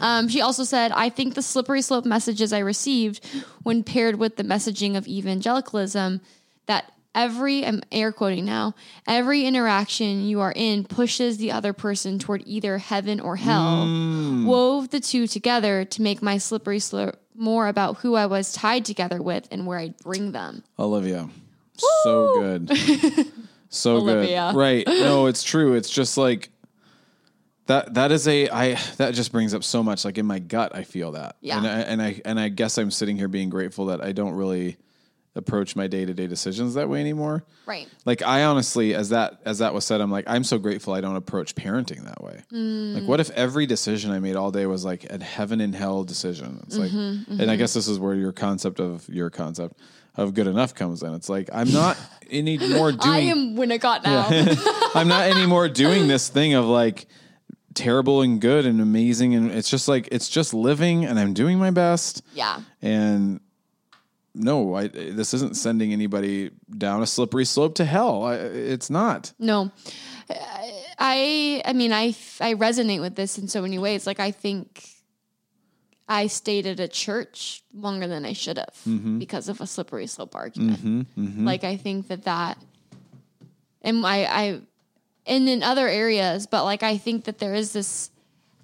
Um, she also said, I think the slippery slope messages I received when paired with the messaging of evangelicalism that every, I'm air quoting now, every interaction you are in pushes the other person toward either heaven or hell, mm. wove the two together to make my slippery slope more about who I was tied together with and where I'd bring them.
Olivia. So good. So
Olivia.
good. Right. No, it's true. It's just like that that is a I that just brings up so much like in my gut I feel that.
Yeah.
And I and I and I guess I'm sitting here being grateful that I don't really approach my day-to-day decisions that way anymore.
Right.
Like I honestly as that as that was said I'm like I'm so grateful I don't approach parenting that way. Mm. Like what if every decision I made all day was like a heaven and hell decision? It's like mm-hmm, and I mm-hmm. guess this is where your concept of your concept of good enough comes in. It's like I'm not any more doing
I am Winnicott now.
I'm not anymore doing this thing of like terrible and good and amazing and it's just like it's just living and I'm doing my best
yeah.
and no, I this isn't sending anybody down a slippery slope to hell. I, it's not.
No. I I mean I I resonate with this in so many ways. Like I think I stayed at a church longer than I should have
Mm-hmm.
because of a slippery slope argument. Like I think that that and I I and in other areas, but like I think that there is this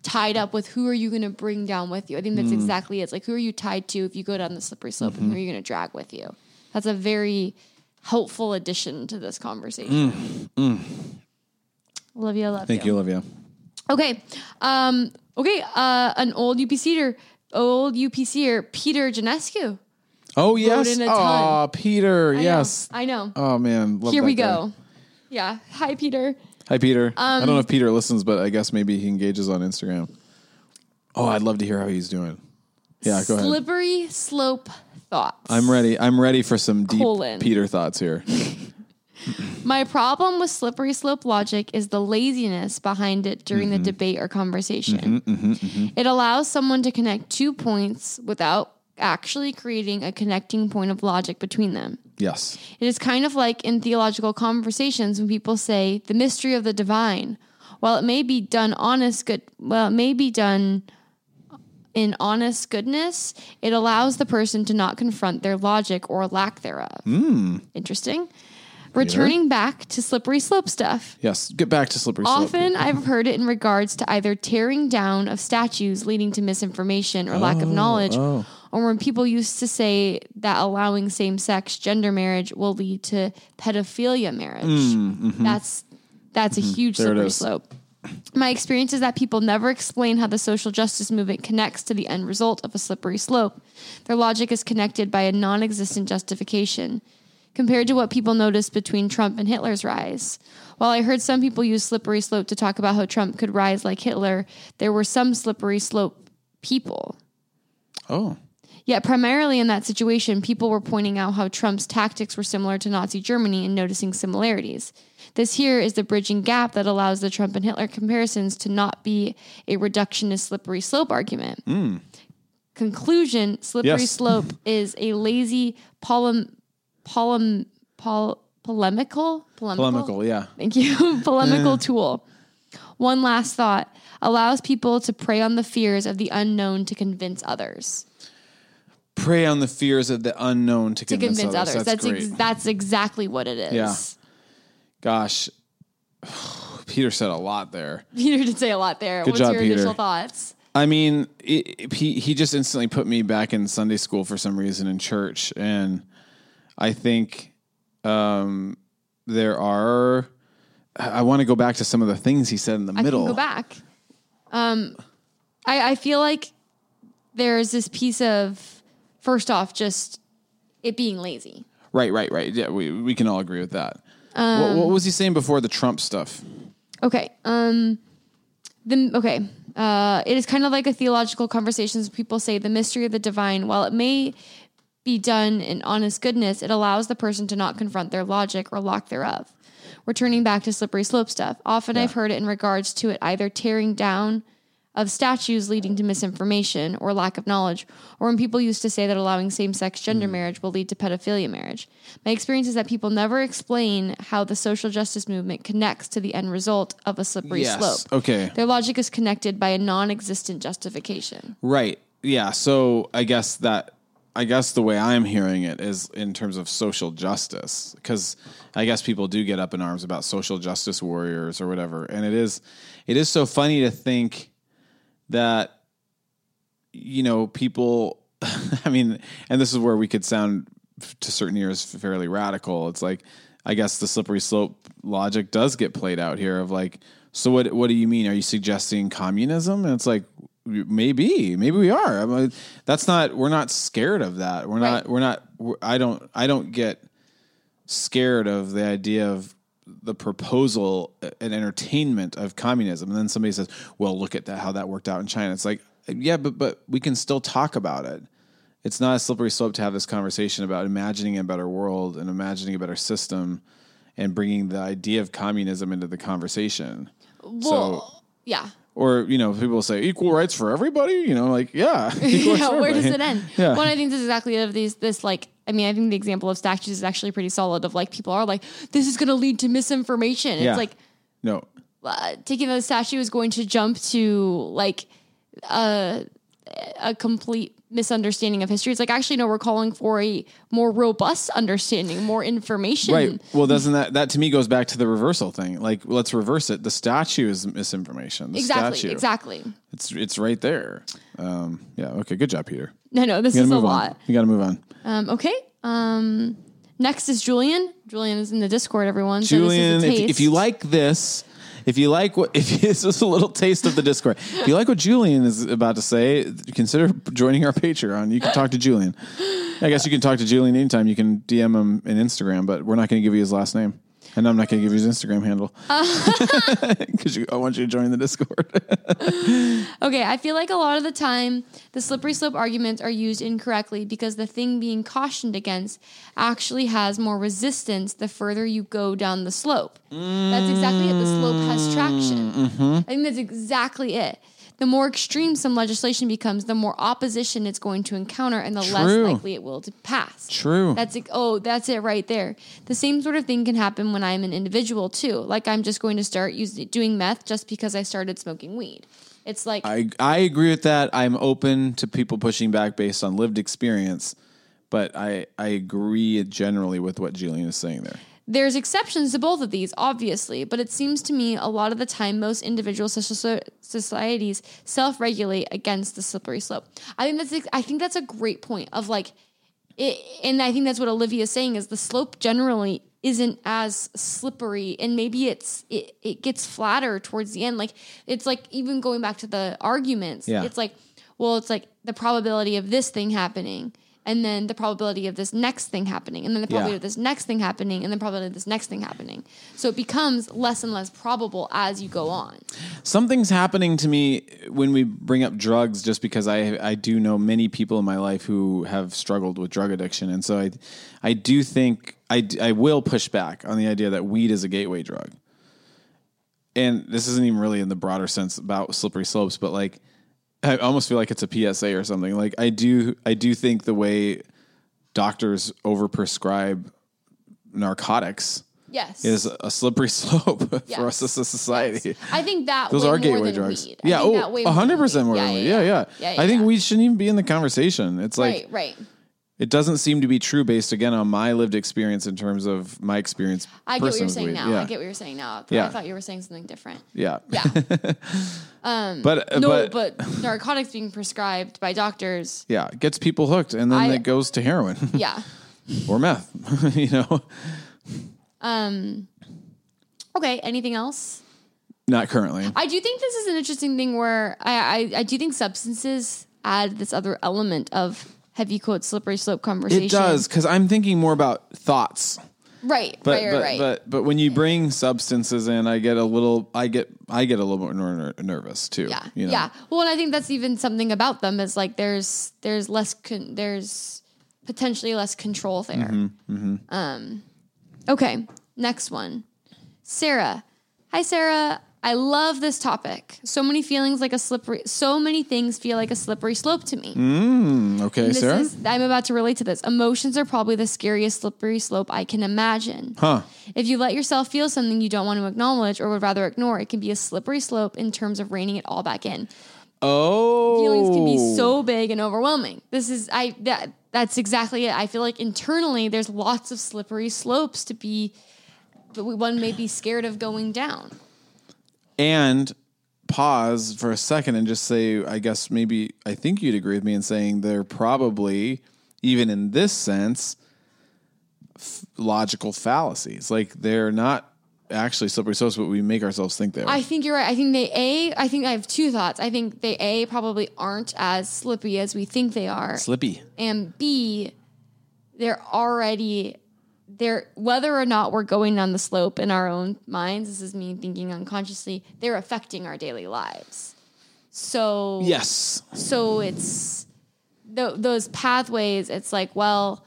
tied up with who are you going to bring down with you. I think that's
Mm.
exactly it. It's like who are you tied to if you go down the slippery slope
Mm-hmm.
and who are you going to drag with you. That's a very helpful addition to this conversation. Olivia, love
Mm, Thank you, Olivia.
Okay. Um, okay. Uh, an old UPCer, old UPCer, Peter Janescu.
Oh yes. Oh. Peter.
I know,
yes.
I know.
Oh man. love
Here we
guy.
go. Yeah. Hi, Peter.
Hi, Peter. I
Um,
don't know if Peter listens, but I guess maybe he engages on Instagram. Oh, I'd love to hear how he's doing. Yeah, go ahead.
Slippery slope thoughts.
I'm ready. I'm ready for some deep
Colon.
Peter thoughts here.
My problem with slippery slope logic is the laziness behind it during
Mm-hmm.
the debate or conversation. It allows someone to connect two points without actually creating a connecting point of logic between them.
Yes.
It is kind of like in theological conversations when people say the mystery of the divine. While it may be done honest good well, it may be done in honest goodness, it allows the person to not confront their logic or lack thereof. Hmm. Interesting. Returning back to slippery slope stuff.
Yes. Get back to slippery slope.
Often I've heard it in regards to either tearing down of statues leading to misinformation or lack of oh, knowledge, oh. Or when people used to say that allowing same sex gender marriage will lead to pedophilia marriage. That's that's a huge
Mm, mm-hmm. There it
slippery slope. My experience is that people never explain how the social justice movement connects to the end result of a slippery slope. Their logic is connected by a non existent justification compared to what people noticed between Trump and Hitler's rise. While I heard some people use slippery slope to talk about how Trump could rise like Hitler, there were some slippery slope people.
Oh.
Yet, primarily in that situation, people were pointing out how Trump's tactics were similar to Nazi Germany and noticing similarities. This here is the bridging gap that allows the Trump and Hitler comparisons to not be a reductionist slippery slope argument. Hmm. Conclusion slippery
Yes.
slope is a lazy, polem, polem, pol, polemical, polemical,
Polemical. Yeah.
Thank you. Polemical tool. One last thought allows people to prey on the fears of the unknown to convince others.
Prey on the fears of the unknown to,
To
convince,
convince others.
That's,
That's
great.
ex- that's exactly what it is.
Yeah. Gosh. Peter said a lot there.
Peter did say a lot there.
Good
What's
job,
your
Peter.
initial thoughts?
I mean, it, it- he he just instantly put me back in Sunday school for some reason in church, and I think um, there are. I want to go back to some of the things he said in the
I
middle.
go back. Um, I, I feel like there's this piece of first off, just it being lazy.
Right, right, right. Yeah, we we can all agree with that. what, what was he saying before the Trump stuff?
Okay. Um the okay. Uh it is kind of like a theological conversations people say the mystery of the divine while it may be done in honest goodness, it allows the person to not confront their logic or lack thereof. We're turning back to slippery slope stuff. Often I've heard it in regards to it either tearing down of statues leading to misinformation or lack of knowledge, or when people used to say that allowing same sex gender mm. marriage will lead to pedophilia marriage. My experience is that people never explain how the social justice movement connects to the end result of a slippery
Yes.
slope.
Okay.
Their logic is connected by a non existent justification.
Right. Yeah. So I guess that I guess the way I'm hearing it is in terms of social justice, because I guess people do get up in arms about social justice warriors or whatever, and it is it is so funny to think that you know people. I mean, and this is where we could sound to certain ears fairly radical. It's like I guess the slippery slope logic does get played out here of like, so what? What do you mean? Are you suggesting communism? And it's like maybe, maybe we are. I mean, that's not. We're not scared of that. We're not. We're not. We're, I don't. I don't get scared of the idea of the proposal uh, and entertainment of communism. And then somebody says, "Well, look at that, how that worked out in China." It's like, yeah, but but we can still talk about it. It's not a slippery slope to have this conversation about imagining a better world and imagining a better system and bringing the idea of communism into the conversation.
Well, yeah.
Or, you know, people say equal rights for everybody, you know, like, yeah.
yeah, where does it end?
Yeah.
Well, I think is exactly of these this like I mean, I think the example of statues is actually pretty solid of like people are like, this is gonna lead to misinformation.
Yeah.
It's like
No.
uh, taking the statue is going to jump to like a a complete misunderstanding of history. It's like actually no, we're calling for a more robust understanding, more information.
Right. Well, doesn't that that to me goes back to the reversal thing? Like, let's reverse it. The statue is misinformation. The
Exactly.
statue.
Exactly.
It's it's right there. Um, yeah. Okay. Good job, Peter.
No, no, this is a lot.
on. You got to move on.
Um, okay. Um, next is Julian. Julian is in the Discord. Everyone. So
Julian,
this is a
if, if you like this, if you like what, if this is a little taste of the Discord, if you like what Julian is about to say, consider joining our Patreon. You can talk to Julian. I guess you can talk to Julian anytime. You can DM him in Instagram, but we're not going to give you his last name. And I'm not going to give you his Instagram handle because I want you to join the Discord.
Okay, I feel like a lot of the time the slippery slope arguments are used incorrectly because the thing being cautioned against actually has more resistance the further you go down the slope. That's exactly it. The slope has traction.
Mm-hmm.
I think that's exactly it. The more extreme some legislation becomes, the more opposition it's going to encounter and the less likely it will to pass.
True.
That's it. Oh, that's it right there. The same sort of thing can happen when I'm an individual too. Like I'm just going to start using doing meth just because I started smoking weed. It's like
I I agree with that. I'm open to people pushing back based on lived experience, but I I agree generally with what Julian is saying there.
There's exceptions to both of these, obviously, but it seems to me a lot of the time most individual social societies self-regulate against the slippery slope. I think that's I think that's a great point of like it, and I think that's what Olivia is saying is the slope generally isn't as slippery and maybe it's it, it gets flatter towards the end like it's like even going back to the arguments
Yeah.
it's like well it's like the probability of this thing happening and then the probability of this next thing happening and then the probability
Yeah.
of this next thing happening and then probability of this next thing happening so it becomes less and less probable as you go on
Something's happening to me when we bring up drugs, just because I I do know many people in my life who have struggled with drug addiction, and so I I do think I I will push back on the idea that weed is a gateway drug. And this isn't even really in the broader sense about slippery slopes, but like I almost feel like it's a PSA or something. Like I do I do think the way doctors overprescribe narcotics
yes
is a slippery slope for us as a society.
i think that
Those are gateway drugs.
weed.
Yeah, oh, hundred percent more
Yeah,
than
yeah,
weed. Yeah, yeah.
Yeah, yeah,
I think we shouldn't even be in the conversation. It's like
right right
it doesn't seem to be true based again on my lived experience in terms of my experience.
i get what you're saying now
Yeah,
i get what you're saying now
Yeah.
i thought you were saying something different
yeah,
yeah
but
no
but,
but, narcotics being prescribed by doctors
yeah, gets people hooked, and then
I-
it goes to heroin
yeah
or meth. you know, Um.
okay anything else
not currently.
I do think this is an interesting thing where I, I, I do think substances add this other element of heavy quote slippery slope conversation.
It does because I'm thinking more about thoughts.
Right,
But
right, right,
but,
right.
but but when you bring substances in, I get a little. I get I get a little more ner- nervous too.
yeah,
you know?
yeah. Well, and I think that's even something about them is like there's there's less con- there's potentially less control there.
Mm-hmm,
Um, okay, next one, Sarah. Hi, Sarah. I love this topic. So many feelings like a slippery, so many things feel like a slippery slope to me.
Mm, okay, Sarah.
is, I'm about to relate to this. Emotions are probably the scariest slippery slope I can imagine.
huh.
If you let yourself feel something you don't want to acknowledge or would rather ignore, it can be a slippery slope in terms of reining it all back in.
Oh.
Feelings can be so big and overwhelming. This is I that that's exactly it. I feel like internally there's lots of slippery slopes to be but one may be scared of going down.
And pause for a second and just say, I guess maybe I think you'd agree with me in saying they're probably, even in this sense, f- logical fallacies. Like they're not actually slippery slopes, but we make ourselves think they are.
I think you're right. I think they a. I think I have two thoughts. I think they a probably aren't as slippy as we think they are,
Slippy.
and b they're already they're whether or not we're going down the slope in our own minds. This is me thinking unconsciously. They're affecting our daily lives. So
Yes.
so it's th- those pathways. It's like well,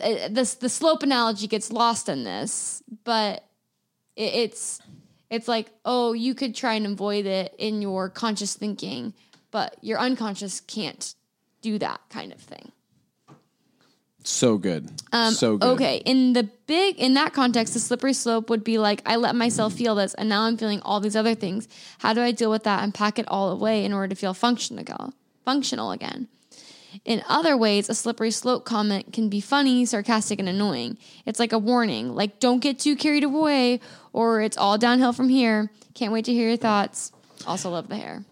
uh, this the slope analogy gets lost in this, but it, it's it's like oh you could try and avoid it in your conscious thinking but your unconscious can't do that kind of thing
So good. so good.
Um, okay in the big in that context the slippery slope would be like i let myself feel this and now i'm feeling all these other things how do i deal with that and pack it all away in order to feel functional functional again in other ways, a slippery slope comment can be funny, sarcastic, and annoying. It's like a warning, like don't get too carried away, or it's all downhill from here. Can't wait to hear your thoughts. Also, love the hair.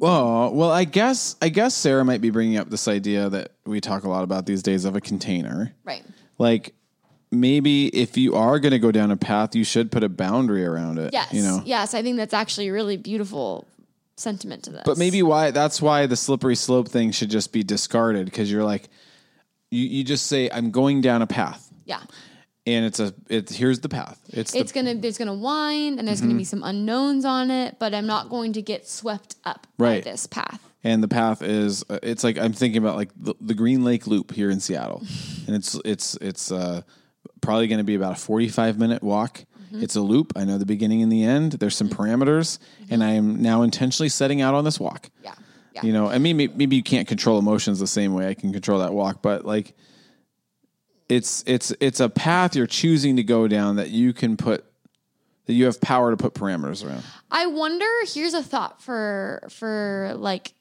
Well, well, I guess I guess Sarah might be bringing up this idea that we talk a lot about these days of a container.
Right.
Like maybe if you are going to go down a path, you should put a boundary around it.
Yes.
You know.
Yes, I think that's actually a really beautiful sentiment to this.
But maybe why that's why the slippery slope thing should just be discarded because you're like you you just say I'm going down a path
yeah,
and it's a it's here's the path. It's,
it's
the,
gonna there's gonna wind and there's gonna be some unknowns on it, but I'm not going to get swept up
Right.
by this path.
and the path is uh, it's like I'm thinking about like the, the Green Lake Loop here in Seattle. and it's it's it's uh probably going to be about a 45 minute walk.
Mm-hmm.
It's a loop. I know the beginning and the end. There's some parameters and I am now intentionally setting out on this walk.
Yeah. Yeah.
You know, I mean, maybe, maybe you can't control emotions the same way I can control that walk, but like, it's it's it's a path you're choosing to go down that you can put that you have power to put parameters around.
I wonder. Here's a thought for for like.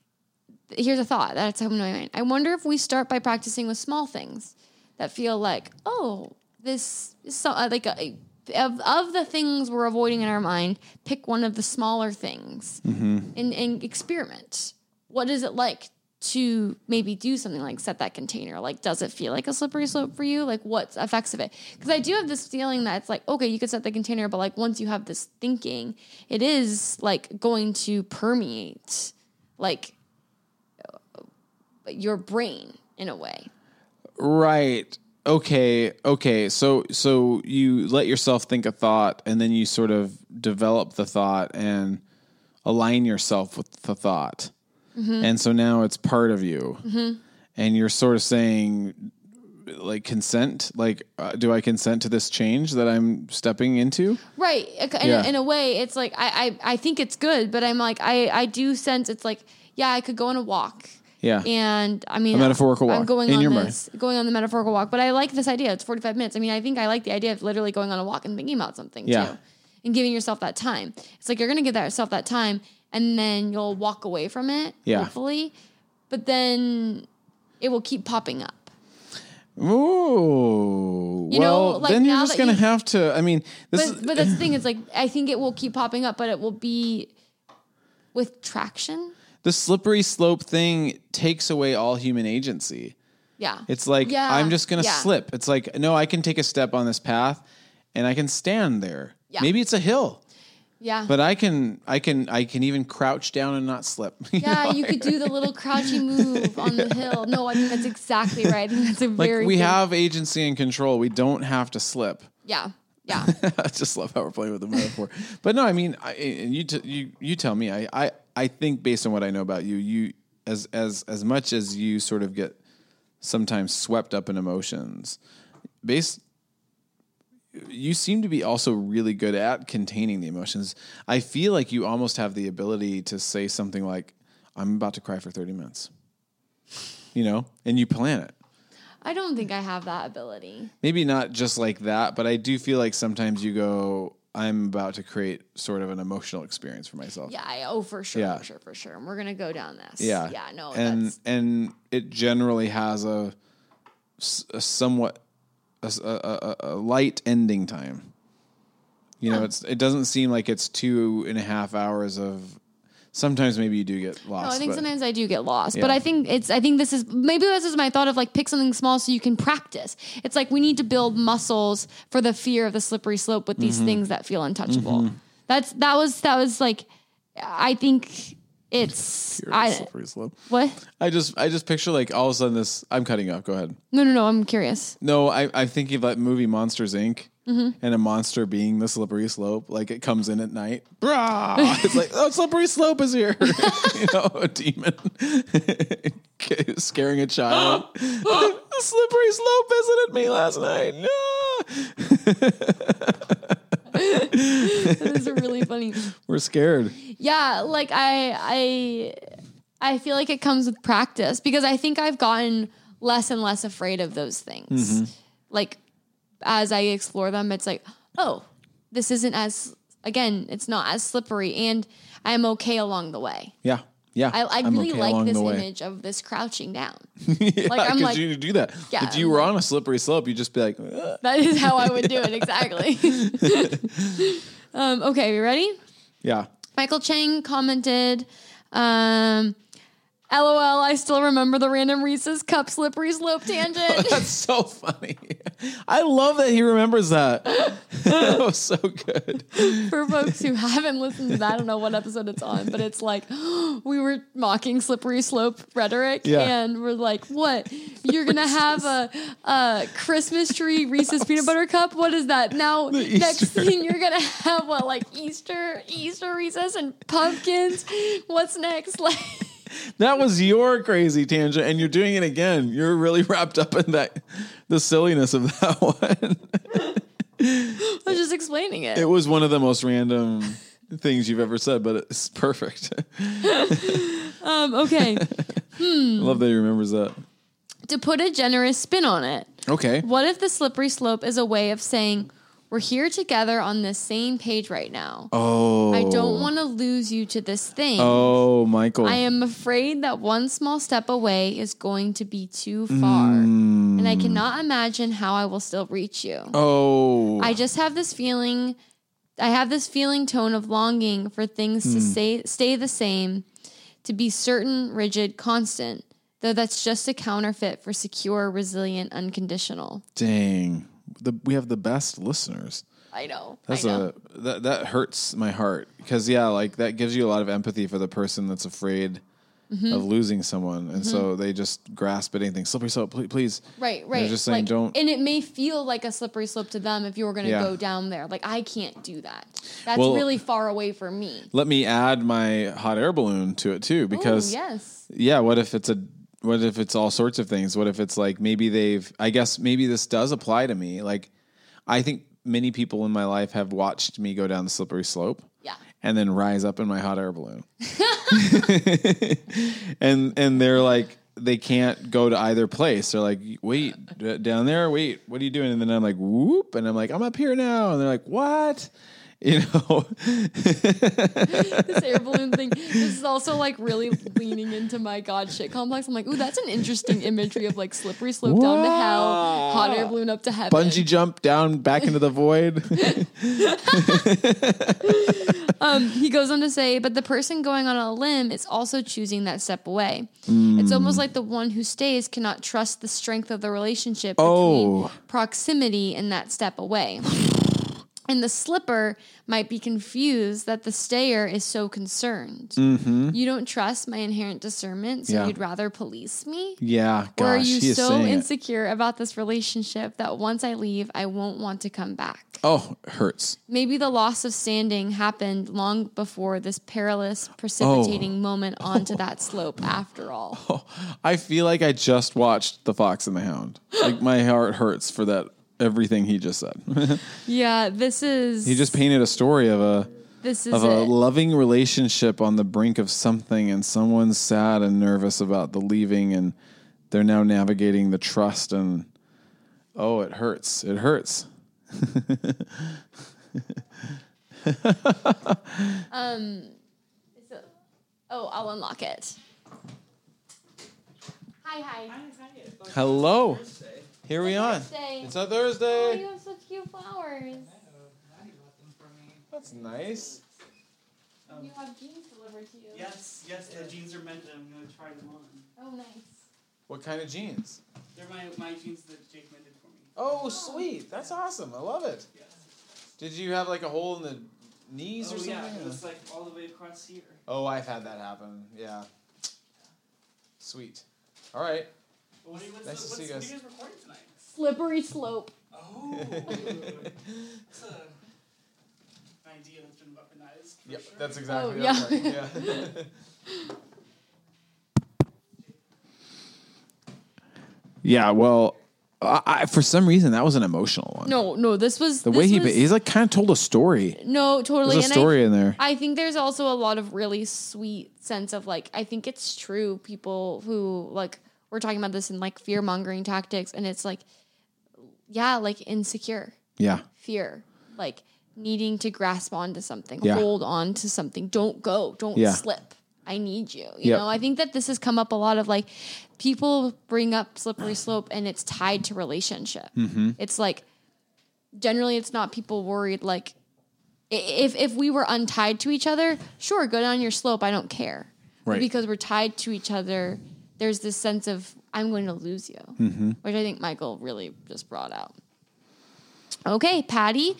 Here's a thought that's coming to my mind. I wonder if we start by practicing with small things that feel like, oh, this is so, uh, like a, of of the things we're avoiding in our mind. Pick one of the smaller things and, and experiment. What is it like to maybe do something like set that container? Like, does it feel like a slippery slope for you? Like, what's effects of it? Because I do have this feeling that it's like, okay, you could set the container, but like once you have this thinking, it is like going to permeate like uh, your brain in a way.
Right. Okay. Okay. So so you let yourself think a thought and then you sort of develop the thought and align yourself with the thought. And so now it's part of you. And you're sort of saying like consent like uh, do I consent to this change that I'm stepping into?
Right. In,
Yeah.
in a way, it's like I, I I think it's good, but I'm like I I do sense it's like yeah, I could go on a walk.
Yeah.
And I mean,
A metaphorical
I'm
walk
going
in
on
your mind.
going on the metaphorical walk. But I like this idea. It's 45 minutes. I mean, I think I like the idea of literally going on a walk and thinking about something
Yeah.
too, and giving yourself that time. It's like you're going to give that yourself that time, and then you'll walk away from it,
Yeah.
hopefully. But then it will keep popping up.
Ooh.
You know,
well,
like,
then you're just going to
you-
have to I mean, this
But but that's the thing. It's like I think it will keep popping up, but it will be with traction.
the slippery slope thing takes away all human agency.
Yeah,
It's like
Yeah,
I'm just gonna
yeah.
slip. It's like no, I can take a step on this path, and I can stand there.
Yeah.
Maybe it's a hill,
yeah.
but I can, I can, I can even crouch down and not slip. You
yeah,
know?
you could do the little crouchy move on the hill. No, I think that's exactly right. I think that's a
like
very
we
good-
have agency and control. We don't have to slip.
Yeah, yeah.
I just love how we're playing with the metaphor. But no, I mean, I, and you, t- you, you tell me. I, I, I think based on what I know about you, you as as as much as you sort of get sometimes swept up in emotions, based you seem to be also really good at containing the emotions. I feel like you almost have the ability to say something like, "I'm about to cry for 30 minutes," you know, and you plan it.
I don't think I have that ability.
Maybe not just like that, but I do feel like sometimes you go, "I'm about to create sort of an emotional experience for myself."
Yeah, I, oh for sure,
Yeah.
for sure, for sure. And we're gonna go down this.
Yeah.
yeah, no,
and
that's
and it generally has a, a somewhat a, a- a- a light ending time. You know, it's it doesn't seem like it's two and a half hours of. Sometimes maybe you do get lost.
No, I think
but-
sometimes I do get lost, but I think it's. I think this is maybe this is my thought of like pick something small so you can practice. It's like we need to build muscles for the fear of the slippery slope with
Mm-hmm.
these things that feel untouchable. That's that was that was like, I think it's
You're
I
slippery slope.
what
I just I just picture like all of a sudden this. I'm cutting you off. Go ahead.
no no no I'm curious.
No, I I'm thinking of that movie Monsters Inc.
Mm-hmm.
And a monster being the slippery slope, like it comes in at night. Brah! It's like, oh, slippery slope is here. you know, a demon scaring a child. the slippery slope visited me last night. No,
That is a really funny.
we're scared.
Yeah, like I I I feel like it comes with practice because I think I've gotten less and less afraid of those things.
Mm-hmm.
Like as I explore them, it's like, oh, this isn't as again, it's not as slippery and I'm okay along the way.
Yeah, yeah.
I, I really
okay
like this image of this crouching down.
yeah,
Like, I'm like-
you do that.
Yeah,
if you were on a slippery slope, you'd just be like, "Ugh."
That is how I would do it exactly. um, okay, you ready?
yeah.
Michael Chang commented, um, LOL, I still remember the random Reese's cup slippery slope tangent.
That's so funny. I love that he remembers that. that was so good.
For folks who haven't listened to that, I don't know what episode it's on, but it's like we were mocking slippery slope rhetoric,
Yeah.
and we're like, "What? You're gonna have a, a Christmas tree Reese's peanut butter cup? What is that? Now next thing you're gonna have what like Easter Easter Reese's and pumpkins? What's next? Like."
That was your crazy tangent, and you're doing it again. You're really wrapped up in that, the silliness of that one.
I was just explaining it.
It was one of the most random things you've ever said, but it's perfect.
Um, okay.
I love that he remembers that.
to put a generous spin on it,
Okay.
what if the slippery slope is a way of saying, we're here together on the same page right now.
Oh.
I don't want to lose you to this thing.
Oh, Michael.
I am afraid that one small step away is going to be too far.
Mm.
And I cannot imagine how I will still reach you.
oh.
I just have this feeling I have this feeling tone of longing for things
Hmm.
to stay stay the same, to be certain, rigid, constant, though that's just a counterfeit for secure, resilient, unconditional.
Dang. The, we have the best listeners.
I know.
That's
I know.
a that that hurts my heart because yeah, like that gives you a lot of empathy for the person that's afraid
Mm-hmm.
of losing someone, and so they just grasp at anything. Slippery slope, please. please.
Right,
They're
right.
just saying,
Like,
don't.
And it may feel like a slippery slope to them if you were going to
Yeah.
go down there. Like I can't do that. That's
Well-
really far away from me.
Let me add my hot air balloon to it too, because
Ooh, yes.
yeah, what if it's a what if it's all sorts of things? What if it's like maybe they've I guess maybe this does apply to me. Like I think many people in my life have watched me go down the slippery slope.
Yeah.
And then rise up in my hot air balloon. and and they're like they can't go to either place. They're like, "Wait, d- down there, wait, what are you doing?" And then I'm like, "Whoop." And I'm like, "I'm up here now." And they're like, "What?" You know.
this air balloon thing. This is also like really leaning into my god shit complex. I'm like, ooh, that's an interesting imagery of like slippery slope down to hell, hot air balloon up to heaven.
Bungee jump down back into the void.
Um, he goes on to say, but the person going on a limb is also choosing that step away. It's
Mm.
almost like the one who stays cannot trust the strength of the relationship
Oh.
between proximity and that step away. And the slipper might be confused that the stayer is so concerned. You don't trust my inherent discernment, so
Mm-hmm. Yeah.
you'd rather police me?
yeah, gosh,
or are you so
saying it.
insecure about this relationship that once I leave, I won't want to come back?
Oh, hurts.
Maybe the loss of standing happened long before this perilous, precipitating
Oh.
moment onto that slope, after all.
I feel like I just watched The Fox and the Hound. Like my heart hurts for that everything he just said.
Yeah, this is
he just painted a story of a
this is
of a
it.
loving relationship on the brink of something and someone's sad and nervous about the leaving and they're now navigating the trust and oh it hurts it hurts um,
So- oh, I'll unlock it. Hi, hi.
hello here we are
Thursday.
it's a
Oh,
thursday
you have such cute flowers.
that's nice
You have jeans delivered to you.
Yes, yes, the jeans are meant. I'm gonna try them on.
Oh, nice.
what kind of jeans
They're my my jeans that Jake mended for me.
oh sweet that's awesome i love it
Yes.
did you have like a hole in the knees
Oh
or something
yeah, it's like all the way across here.
oh i've had that happen yeah sweet all right
But what, are uh, you- what's
Nice
the,
to see
what's,
you guys.
you guys recording tonight?
Slippery slope.
Oh, it's a, an idea that's been weaponized. For
Yep,
sure.
that's exactly
Oh,
that's
yeah.
right. yeah. yeah, well, I, I, for some reason that was an emotional one.
No, no, this was
the
this
way he
was,
he's like kind of told a story.
No, totally.
There's a story
I,
in there.
I think there's also a lot of really sweet sense of like I think it's true people who like we're talking about this in like fear mongering tactics and it's like yeah, like insecure,
Yeah,
fear, like needing to grasp onto something,
Yeah.
hold on to something. Don't go, don't
Yeah.
slip. I need you. You
Yep.
know, I think that this has come up a lot of like people bring up slippery slope and it's tied to relationship.
Mm-hmm.
It's like generally it's not people worried like if if we were untied to each other, sure, go down your slope, I don't care. But
Right.
because we're tied to each other, there's this sense of I'm going to lose you,
Mm-hmm.
which I think Michael really just brought out. Okay, Patty,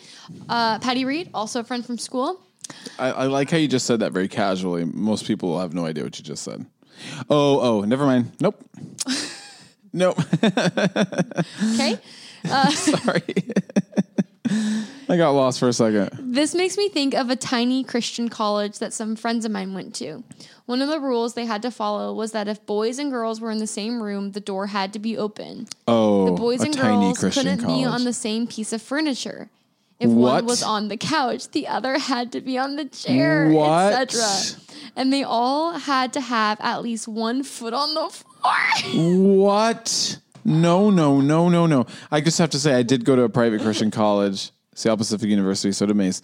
uh, Patty Reed, also a friend from school.
I, I like how you just said that very casually. Most people have no idea what you just said. Oh, oh, never mind. Nope. nope.
Okay,
Sorry. I got lost for a second.
This makes me think of a tiny Christian college that some friends of mine went to. One of the rules they had to follow was that if boys and girls were in the same room, the door had to be open.
Oh,
The boys and girls
Christian
couldn't
college.
be on the same piece of furniture. If
What?
one was on the couch, the other had to be on the chair, etc. And they all had to have at least one foot on the floor.
What? No, no, no, no, no. I just have to say, I did go to a private Christian college, Seattle Pacific University, so did Mace.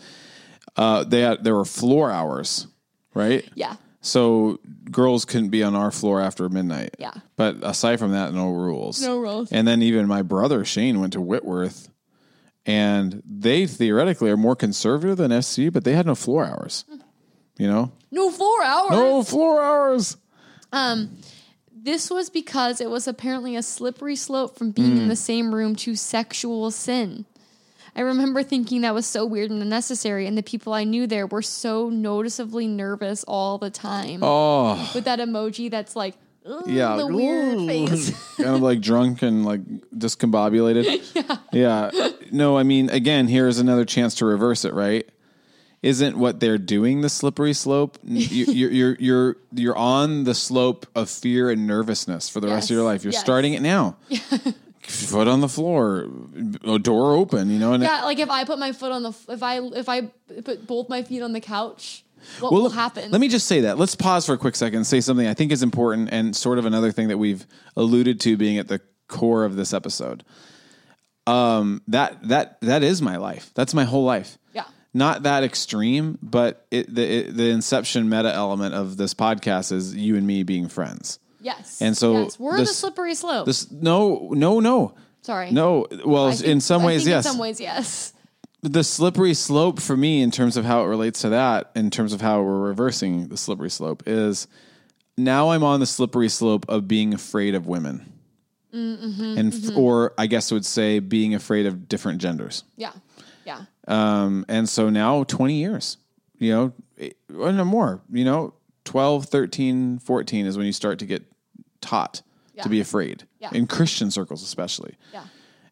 Uh, they had there were floor hours, right?
yeah.
So girls couldn't be on our floor after midnight.
Yeah.
But aside from that, no rules.
No rules.
And then even my brother Shane went to Whitworth, and they theoretically are more conservative than SC, but they had no floor hours. You know,
No floor hours.
no floor hours.
This was because it was apparently a slippery slope from being
Mm.
in the same room to sexual sin. I remember thinking that was so weird and unnecessary, and the people I knew there were so noticeably nervous all the time.
Oh,
With that emoji that's like,
yeah,
the weird face.
kind of like drunk and like discombobulated. Yeah. No, I mean, again, here's another chance to reverse it, right? Isn't what they're doing the slippery slope? You- You're you're you're you're on the slope of fear and nervousness for the rest of your life. You're
yes.
starting it now. Foot on the floor, a door open, you know, and
yeah, like if I put my foot on the, if I if I put both my feet on the couch, what
Well,
will happen?
Let me just say that. Let's pause for a quick second and say something I think is important and sort of another thing that we've alluded to being at the core of this episode. Um, that that that is my life. That's my whole life.
Yeah.
Not that extreme, but it, the it, the inception meta element of this podcast is you and me being friends.
yes,
and so
yes. we're the slippery slope.
This no no no
Sorry,
no. Well,
think-
in some ways, yes
In some ways, yes.
the slippery slope for me in terms of how it relates to that in terms of how we're reversing the slippery slope is now i'm on the slippery slope of being afraid of women mm-hmm. and f- mm-hmm. or i guess I would say being afraid of different genders
Yeah, yeah.
Um, and so now 20 years you know or no more you know 12 13 14 is when you start to get taught
Yeah.
to be afraid
Yeah.
in christian circles especially
Yeah.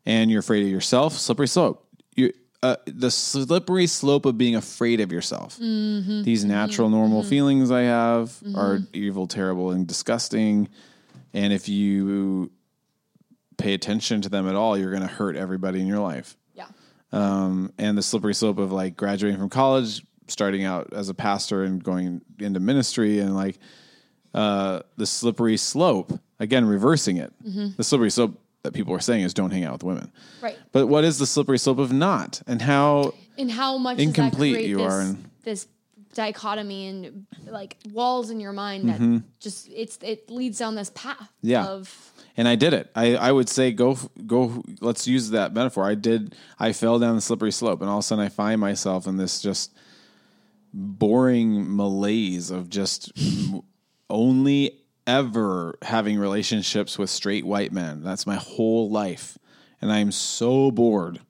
and you're afraid of yourself, slippery slope. You, uh, the slippery slope of being afraid of yourself.
Mm-hmm.
These natural, normal feelings I have are evil, terrible, and disgusting. And if you pay attention to them at all, you're going to hurt everybody in your life. Um, and the slippery slope of like graduating from college, starting out as a pastor and going into ministry and like uh, the slippery slope, again, reversing it. The slippery slope that people are saying is don't hang out with women.
Right.
But what is the slippery slope of not? And how
And how much
Incomplete
does that create
you
this,
are in-
this dichotomy and like walls in your mind that just it's it leads down this path
Mm-hmm. Yeah.
of
and I did it. I, I would say go go. Let's use that metaphor. I did. I fell down the slippery slope, and all of a sudden I find myself in this just boring malaise of just only ever having relationships with straight white men. That's my whole life, and I'm so bored.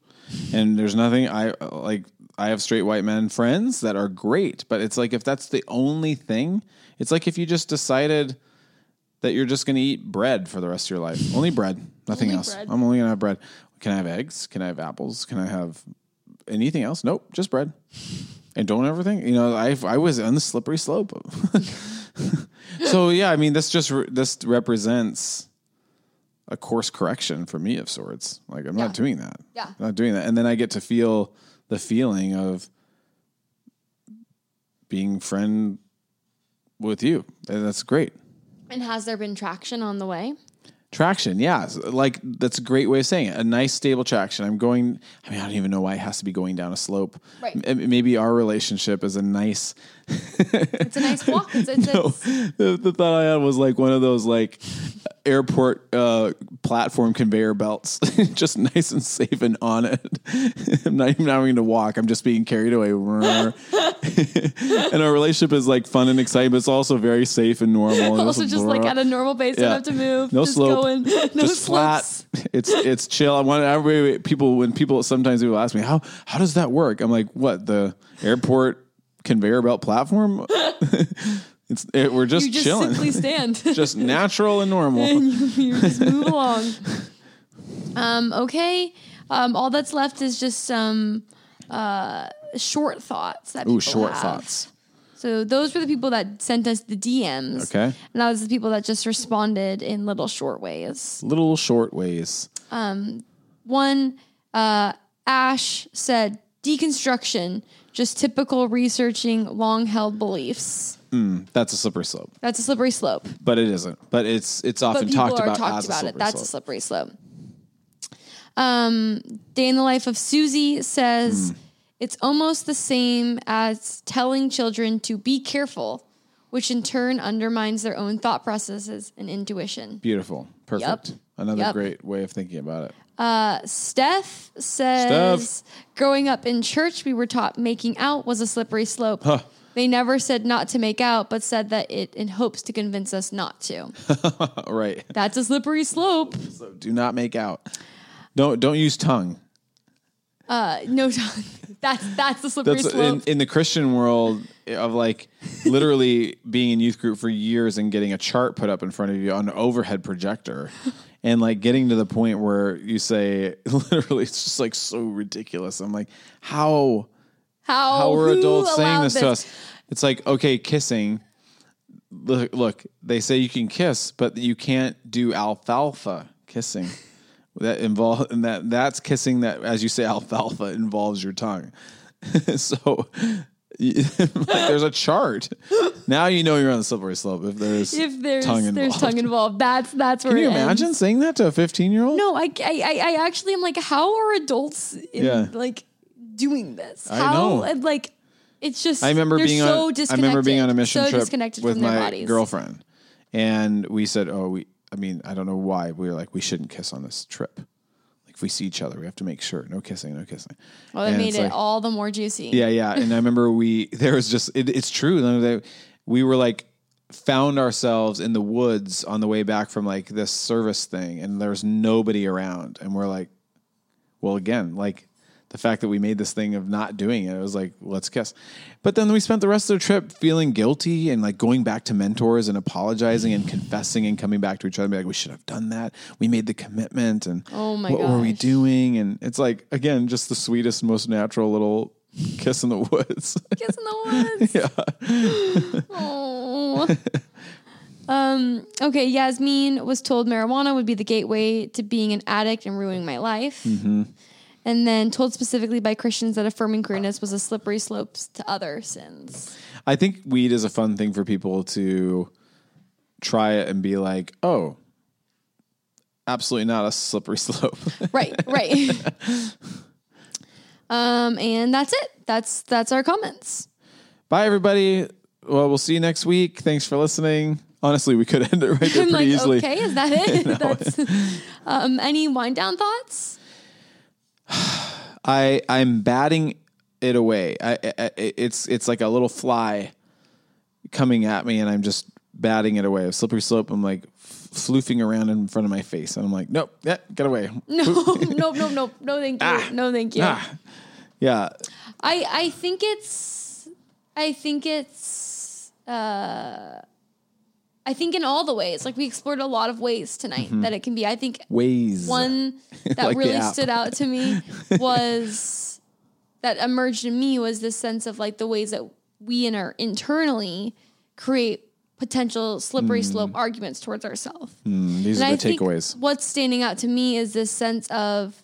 And there's nothing I like. I have straight white men friends that are great, but it's like if that's the only thing, it's like if you just decided that you're just going to eat bread for the rest of your life. Only bread, nothing
Only
else.
bread.
I'm only going to have bread. Can I have eggs? Can I have apples? Can I have anything else? Nope, just bread. And don't ever think, you know, I I was on the slippery slope. so yeah, I mean, this just re- this represents a course correction for me of sorts. Like I'm
Yeah.
not doing that.
Yeah.
I'm not doing that. And then I get to feel the feeling of being friend with you. And that's great.
And has there been traction on the way?
Traction, yeah, like that's a great way of saying it. A nice stable traction. I'm going. I mean, I don't even know why it has to be going down a slope.
Right.
M- Maybe our relationship is a nice.
It's a nice walk. It's, it's,
No, the, the thought I had was like one of those like airport uh, platform conveyor belts, just nice and safe and on it. I'm not even having to walk. I'm just being carried away. and our relationship is like fun and exciting, but it's also very safe and normal. And
also just like at a normal pace. Don't have to move.
No
just
slope.
Going. No
just
slopes.
flat. It's it's chill. I want everybody. people when people sometimes people ask me how how does that work? I'm like, what the airport conveyor belt platform? it's it, we're just,
You just
chilling,
simply stand.
just natural and normal.
and you, you just move along. Um, okay. Um, all that's left is just some uh, short thoughts that
Ooh, short
have.
thoughts.
So those were the people that sent us the DMs.
Okay.
And that was the people that just responded in little short ways.
Little short ways.
Um, One, uh, Ash said, deconstruction, just typical researching long held beliefs.
That's a slippery slope,
That's a slippery slope.
but it isn't. But it's it's often talked about
talked about it. That's a slippery slope. Um, Day in the life of Susie says
Hmm.
it's almost the same as telling children to be careful, which in turn undermines their own thought processes and intuition.
Beautiful, perfect. Another
Yep.
great way of thinking about it.
Steph says, growing up in church, we were taught making out was a slippery slope.
Huh.
They never said not to make out, but said that it in hopes to convince us not to.
right.
That's a slippery slope.
So do not make out. Don't don't use tongue.
Uh, No, tongue. that's that's the slippery
That's
slope.
in, in the Christian world of like literally being in youth group for years and getting a chart put up in front of you on an overhead projector and like getting to the point where you say literally it's just like so ridiculous. I'm like, how
how
how are adults saying
allowed
this, to us? It's like, okay, kissing. Look, look, they say you can kiss, but you can't do alfalfa kissing. that involve and that that's kissing that as you say alfalfa involves your tongue. so like, there's a chart. Now you know you're on the slippery slope if there's
If there's
tongue involved.
there's tongue involved, that's that's where
Can you
it ends.
imagine saying that to a 15 year old?
No, I, I I actually am like, how are adults in
Yeah.
like doing this?
I
How
know.
like it's just
I remember being
so
on. I remember being on a mission
so
trip
disconnected
with my
bodies.
girlfriend, and we said, "Oh, we." I mean, I don't know why we were like, we shouldn't kiss on this trip. If we see each other, we have to make sure no kissing, no kissing.
Well, it
And
made it
like-
all the more juicy.
Yeah, yeah. And I remember we there was just it, it's true. that- We were like found ourselves in the woods on the way back from like this service thing, and there's nobody around, and we're like, well, again, like the fact that we made this thing of not doing it, it was like, let's kiss. But then we spent the rest of the trip feeling guilty and like going back to mentors and apologizing and confessing and coming back to each other and be like, we should have done that. We made the commitment and
Oh my
what were we doing? And it's like, again, just the sweetest, most natural little kiss in the woods.
Kiss in the woods.
yeah.
Oh. Um, okay, Yasmin was told marijuana would be the gateway to being an addict and ruining my life.
Mm-hmm.
And then told specifically by Christians that affirming queerness was a slippery slope to other sins.
I think weed is a fun thing for people to try it and be like, oh, absolutely not a slippery slope.
Right, right. um, and that's it. That's that's our comments.
Bye, everybody. Well, we'll see you next week. Thanks for listening. Honestly, we could end it right there
I'm
pretty
like,
easily.
okay, is that it? That's um, any wind down thoughts?
I I'm batting it away. I, I it's it's like a little fly coming at me, and I'm just batting it away. A slippery slope. I'm like floofing around in front of my face, and I'm like, nope, yeah, get away.
No, no, no, no, no, thank you. no, thank you.
Ah. Yeah,
I I think it's I think it's uh I think in all the ways like we explored a lot of ways tonight that it can be. I think
ways.
one that
Like
really stood out to me was that emerged in me was this sense of like the ways that we in our internally create potential slippery slope arguments towards ourselves.
Mm, these
And
are
I
the
think
takeaways.
what's standing out to me is this sense of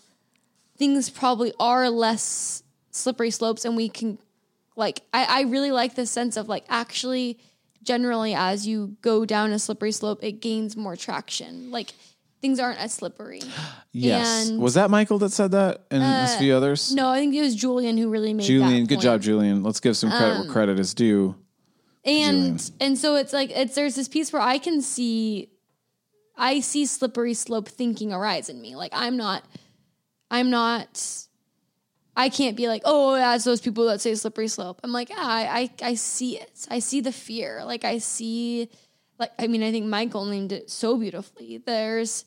things probably are less slippery slopes, and we can like. I, I really like this sense of like actually, generally, as you go down a slippery slope, it gains more traction. Like things aren't as slippery.
Yes.
and-
Was that Michael that said that, and a few others?
No, I think it was Julian who really made
Julian, good
point.
job, Julian. Let's give some credit
Um,
where credit is due.
and
Julian.
and so it's like it's there's this piece where I can see I see slippery slope thinking arise in me. Like I'm not I'm not I can't be like, oh, that's those people that say slippery slope. I'm like, yeah, I, I I see it. I see the fear. Like I see like I mean, I think Michael named it so beautifully. There's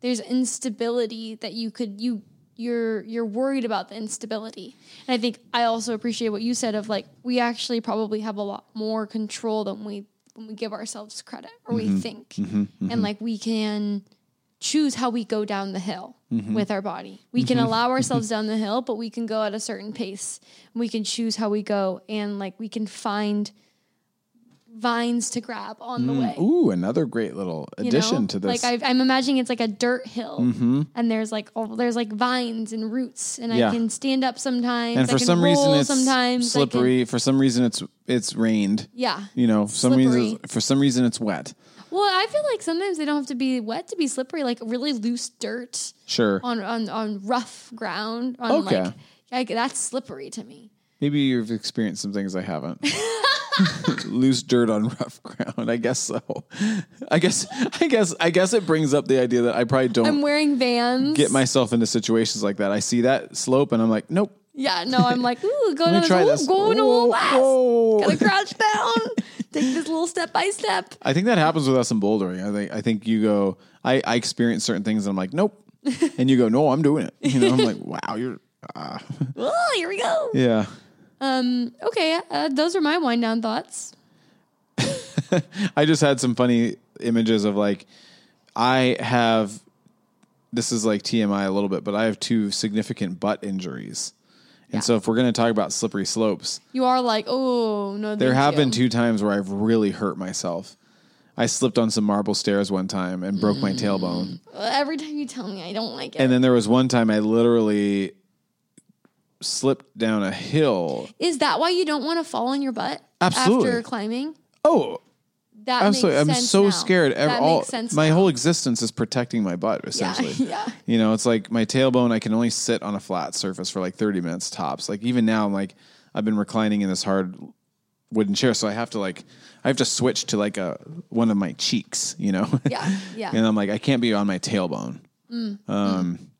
there's instability that you could you you're you're worried about the instability. And I think I also appreciate what you said of like we actually probably have a lot more control than we when we give ourselves credit or we mm-hmm. think. Mm-hmm. And mm-hmm. like we can choose how we go down the hill mm-hmm. with our body. We can mm-hmm. allow mm-hmm. ourselves down the hill, but we can go at a certain pace. We can choose how we go and like we can find vines to grab on the mm, way.
Ooh, another great little
you
addition
know?
to this.
Like i I'm imagining it's like a dirt hill, and there's like oh, there's like vines and roots, and
Yeah.
I can stand up sometimes.
and
I
for some reason it's
sometimes I can-
slippery. For some reason it's it's rained.
yeah.
You know, some reason for some reason it's wet.
Well, I feel like sometimes they don't have to be wet to be slippery. Like really loose dirt
Sure.
on on, on rough ground. On
Okay.
like, like that's slippery to me.
Maybe you've experienced some things I haven't. Loose dirt on rough ground. I guess so. I guess I guess I guess it brings up the idea that I probably don't
I'm wearing Vans.
get myself into situations like that. I see that slope and I'm like, nope.
yeah. No, I'm like ooh,
me
to
try
ooh,
this.
going a
Whoa,
little fast.
whoa.
Gotta crouch down. Take this little step by step.
I think that happens with us in bouldering. I think I think you go. I I experience certain things and I'm like, nope. And you go, no, I'm doing it. You know, I'm like, wow, you're. Uh,
Oh, here we go.
yeah.
Um. Okay. Uh, those are my wind down thoughts.
I just had some funny images of like I have this is like TMI a little bit, but I have two significant butt injuries. And
Yeah.
so if we're going to talk about slippery slopes,
You are like, oh no.
there have
you.
been two times where I've really hurt myself. I slipped on some marble stairs one time and broke my tailbone.
Uh, Every time you tell me, I don't like it.
And then there was one time I literally slipped down a hill.
Is that why you don't want to fall on your butt
Absolutely.
after climbing?
Oh,
That
absolutely. I'm so
now.
scared.
That
all, my
now.
whole existence is protecting my butt essentially.
yeah.
You know, it's like my tailbone, I can only sit on a flat surface for like 30 minutes tops. Like even now, I'm like, I've been reclining in this hard wooden chair. So I have to like, I have to switch to like a, one of my cheeks, you know?
Yeah, yeah.
and I'm like, I can't be on my tailbone.
Mm,
Um,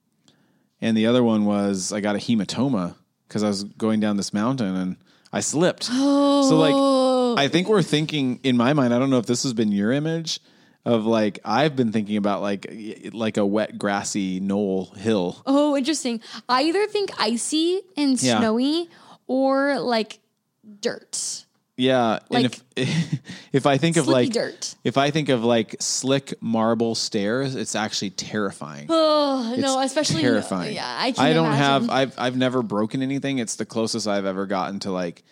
and the other one was I got a hematoma because I was going down this mountain and I slipped. Oh. So like, I think we're thinking in my mind. I don't know if this has been your image of like I've been thinking about like like a wet grassy knoll hill.
Oh, interesting. I either think icy and
Yeah.
snowy or like dirt.
Yeah, and
Like-
if if I think of like
dirt.
if I think of like slick marble stairs, it's actually terrifying.
Oh, no, especially
terrifying.
Yeah, I can't
I don't
imagine.
have. I've I've never broken anything. It's the closest I've ever gotten to like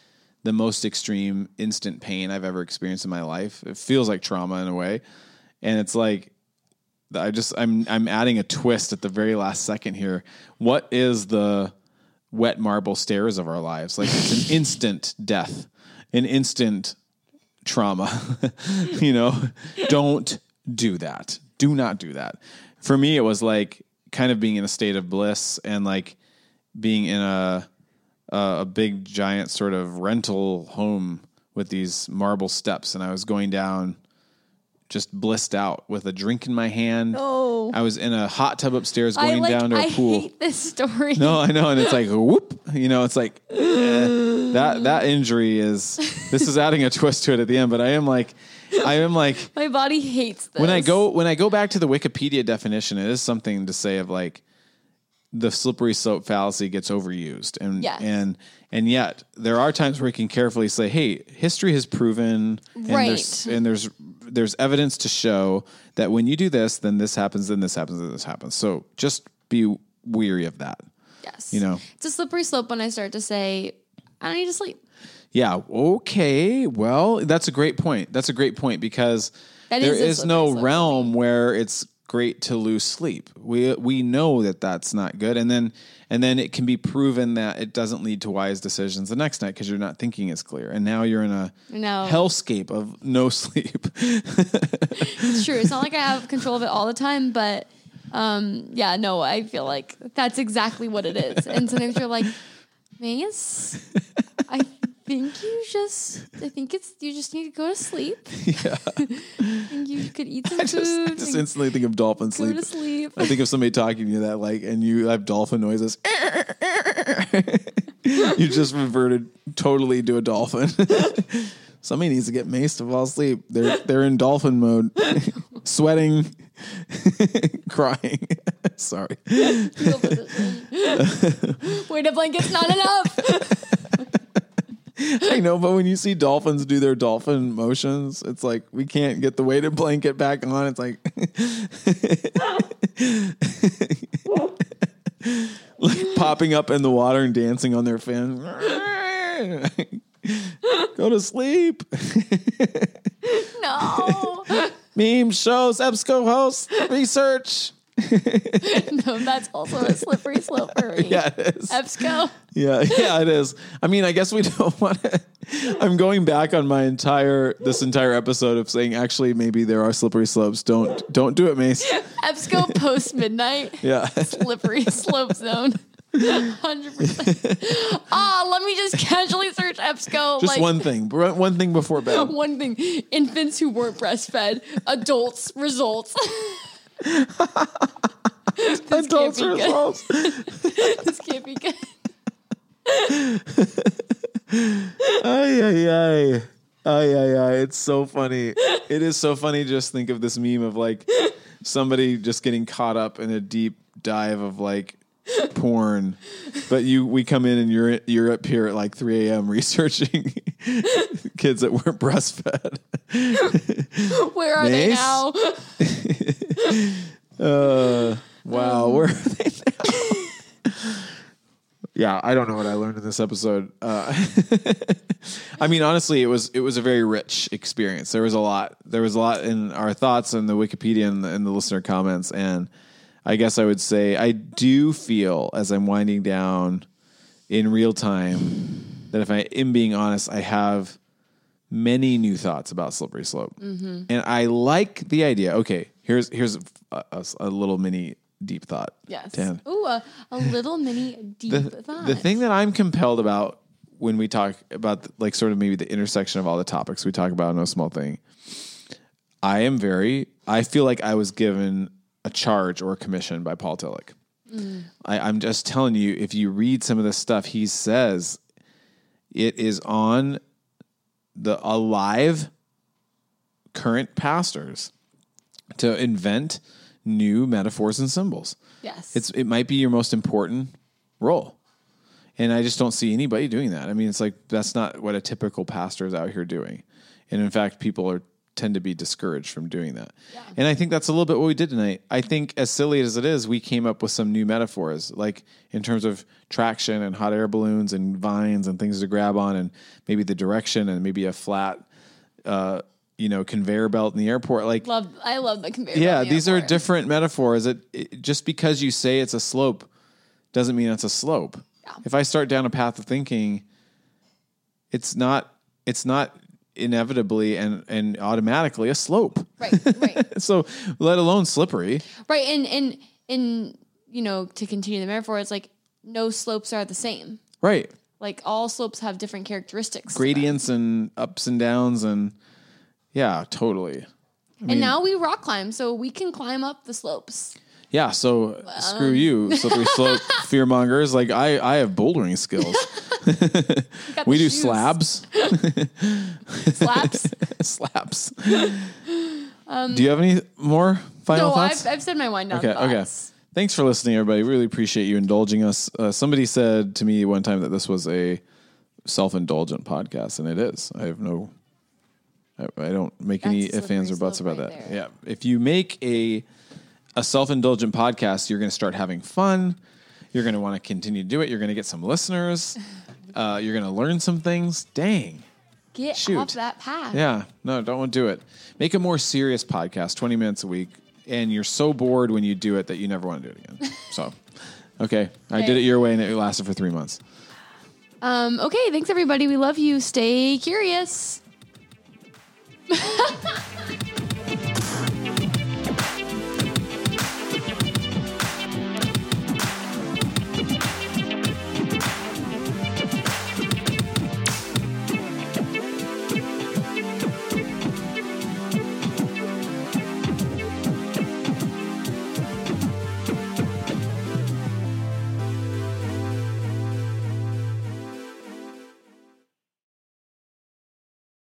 the most extreme instant pain I've ever experienced in my life. It feels like trauma in a way. And it's like I just I'm I'm adding a twist at the very last second here. What is the wet marble stairs of our lives? Like it's an instant death, an instant trauma. you know, don't do that. Do not do that. For me, it was like kind of being in a state of bliss and like being in a a, a big giant sort of rental home with these marble steps, and I was going down just blissed out with a drink in my hand.
Oh.
I was in a hot tub upstairs going
like.
down to a
I
pool.
hate this story.
No, I know, and it's like whoop. You know, it's like eh, that. That injury is. This is adding a twist to it at the end, but I am like, I am like
My body hates this.
when I go when I go back to the Wikipedia definition, it is something to say of like the slippery slope fallacy gets overused, and
Yes.
and and yet there are times where we can carefully say, hey, history has proven, and there's
Right.
and there's there's evidence to show that when you do this, then this happens, then this happens, then this happens. So just be weary of that.
yes,
you know.
it's a slippery slope when I start to say I don't need to sleep.
Yeah. Okay. Well, that's a great point. That's a great point because
That
there
is
is no realm where it's great to lose sleep. We we know that that's not good, and then and then it can be proven that it doesn't lead to wise decisions the next night because you're not thinking as clear, and now you're in a
No.
hellscape of no sleep.
It's true. It's not like I have control of it all the time, but um, yeah, no, I feel like that's exactly what it is. And sometimes you're like, Mace, I think you just, I think it's you just need to go to sleep.
yeah.
I think you could eat some
I just, I just instantly think of dolphin
go
sleep.
to sleep.
I think of somebody talking to you that like, and you have dolphin noises. you just reverted totally to a dolphin. somebody needs to get maced to fall asleep. They're they're in dolphin mode, sweating, crying. Sorry.
Weight of blanket's not enough.
I know, but when you see dolphins do their dolphin motions, it's like we can't get the weighted blanket back on. It's like like popping up in the water and dancing on their fin. Go to sleep.
No,
Meme shows, EBSCO hosts, research.
no, that's also a slippery slope for me.
Yeah, it is.
EBSCO.
Yeah, yeah, it is. I mean, I guess we don't want to. I'm going back on my entire this entire episode of saying actually maybe there are slippery slopes. Don't don't do it, Mace.
EBSCO post midnight.
Yeah,
slippery slope zone. Hundred percent. Ah, let me just casually search EBSCO.
just
like,
one thing. One thing before bed.
One thing: infants who weren't breastfed, adults results. This
Adults
can't be
results.
good. This can't be good.
Ay ay ay. Ay ay ay. It's so funny. It is so funny. Just think of this meme of like somebody just getting caught up in a deep dive of like porn, but you we come in and you're you're up here at like 3 a.m. researching kids that weren't breastfed.
Where are they now?
Uh, wow, where are they now? yeah, I don't know what I learned in this episode. Uh, I mean, honestly, it was it was a very rich experience. There was a lot. There was a lot in our thoughts and the Wikipedia and the, and the listener comments, and I guess I would say I do feel as I'm winding down in real time that if I am being honest, I have many new thoughts about slippery slope,
Mm-hmm.
and I like the idea. Okay, here's here's a, a, a little mini deep thought.
Yes.
Dan.
Ooh, a, a little mini deep
The,
thought.
the thing that I'm compelled about when we talk about like sort of maybe the intersection of all the topics we talk about, no small thing. I am very. I feel like I was given a charge or a commission by Paul Tillich. Mm. I, I'm just telling you, if you read some of the stuff he says, it is on the alive current pastors to invent new metaphors and symbols.
yes.
It's it might be your most important role. And I just don't see anybody doing that. I mean, it's like that's not what a typical pastor is out here doing. And in fact, people are tend to be discouraged from doing that. And I think that's a little bit what we did tonight. I think as silly as it is, we came up with some new metaphors, like in terms of traction and hot air balloons and vines and things to grab on, and maybe the direction and maybe a flat, uh, you know, conveyor belt in the airport. Like,
Love. I love the conveyor.
yeah,
the
these are different metaphors. It, it just because you say it's a slope doesn't mean it's a slope.
Yeah.
If I start down a path of thinking, it's not it's not inevitably and and automatically a slope.
Right. Right.
So let alone slippery.
right. And and and you know to continue the metaphor, it's like no slopes are the same.
Right.
Like all slopes have different characteristics.
Gradients and ups and downs and yeah, totally.
and now we rock climb, so we can climb up the slopes.
Yeah, so screw you, slippery slope fear mongers. Like I, I have bouldering skills. We do
shoes.
slabs.
Slaps.
slaps. do you have any more final
no,
thoughts?
I've, I've said my wind down
okay, okay.
thoughts.
Thanks for listening, everybody. Really appreciate you indulging us. Uh, somebody said to me one time that this was a self-indulgent podcast, and it is. I have no. I, don't make any
That's a
ifs, ands, or buts about
slope
that.
there.
Yeah, if you make a a self-indulgent podcast, you're going to start having fun. You're going to want to continue to do it. You're going to get some listeners. Uh, you're going to learn some things. Dang.
Get
Shoot.
off that path.
Yeah, no, don't do it. Make a more serious podcast, 20 minutes a week, and you're so bored when you do it that you never want to do it again. So, okay, I did it your way and it lasted for three months.
Um, okay, thanks everybody. We love you. Stay curious.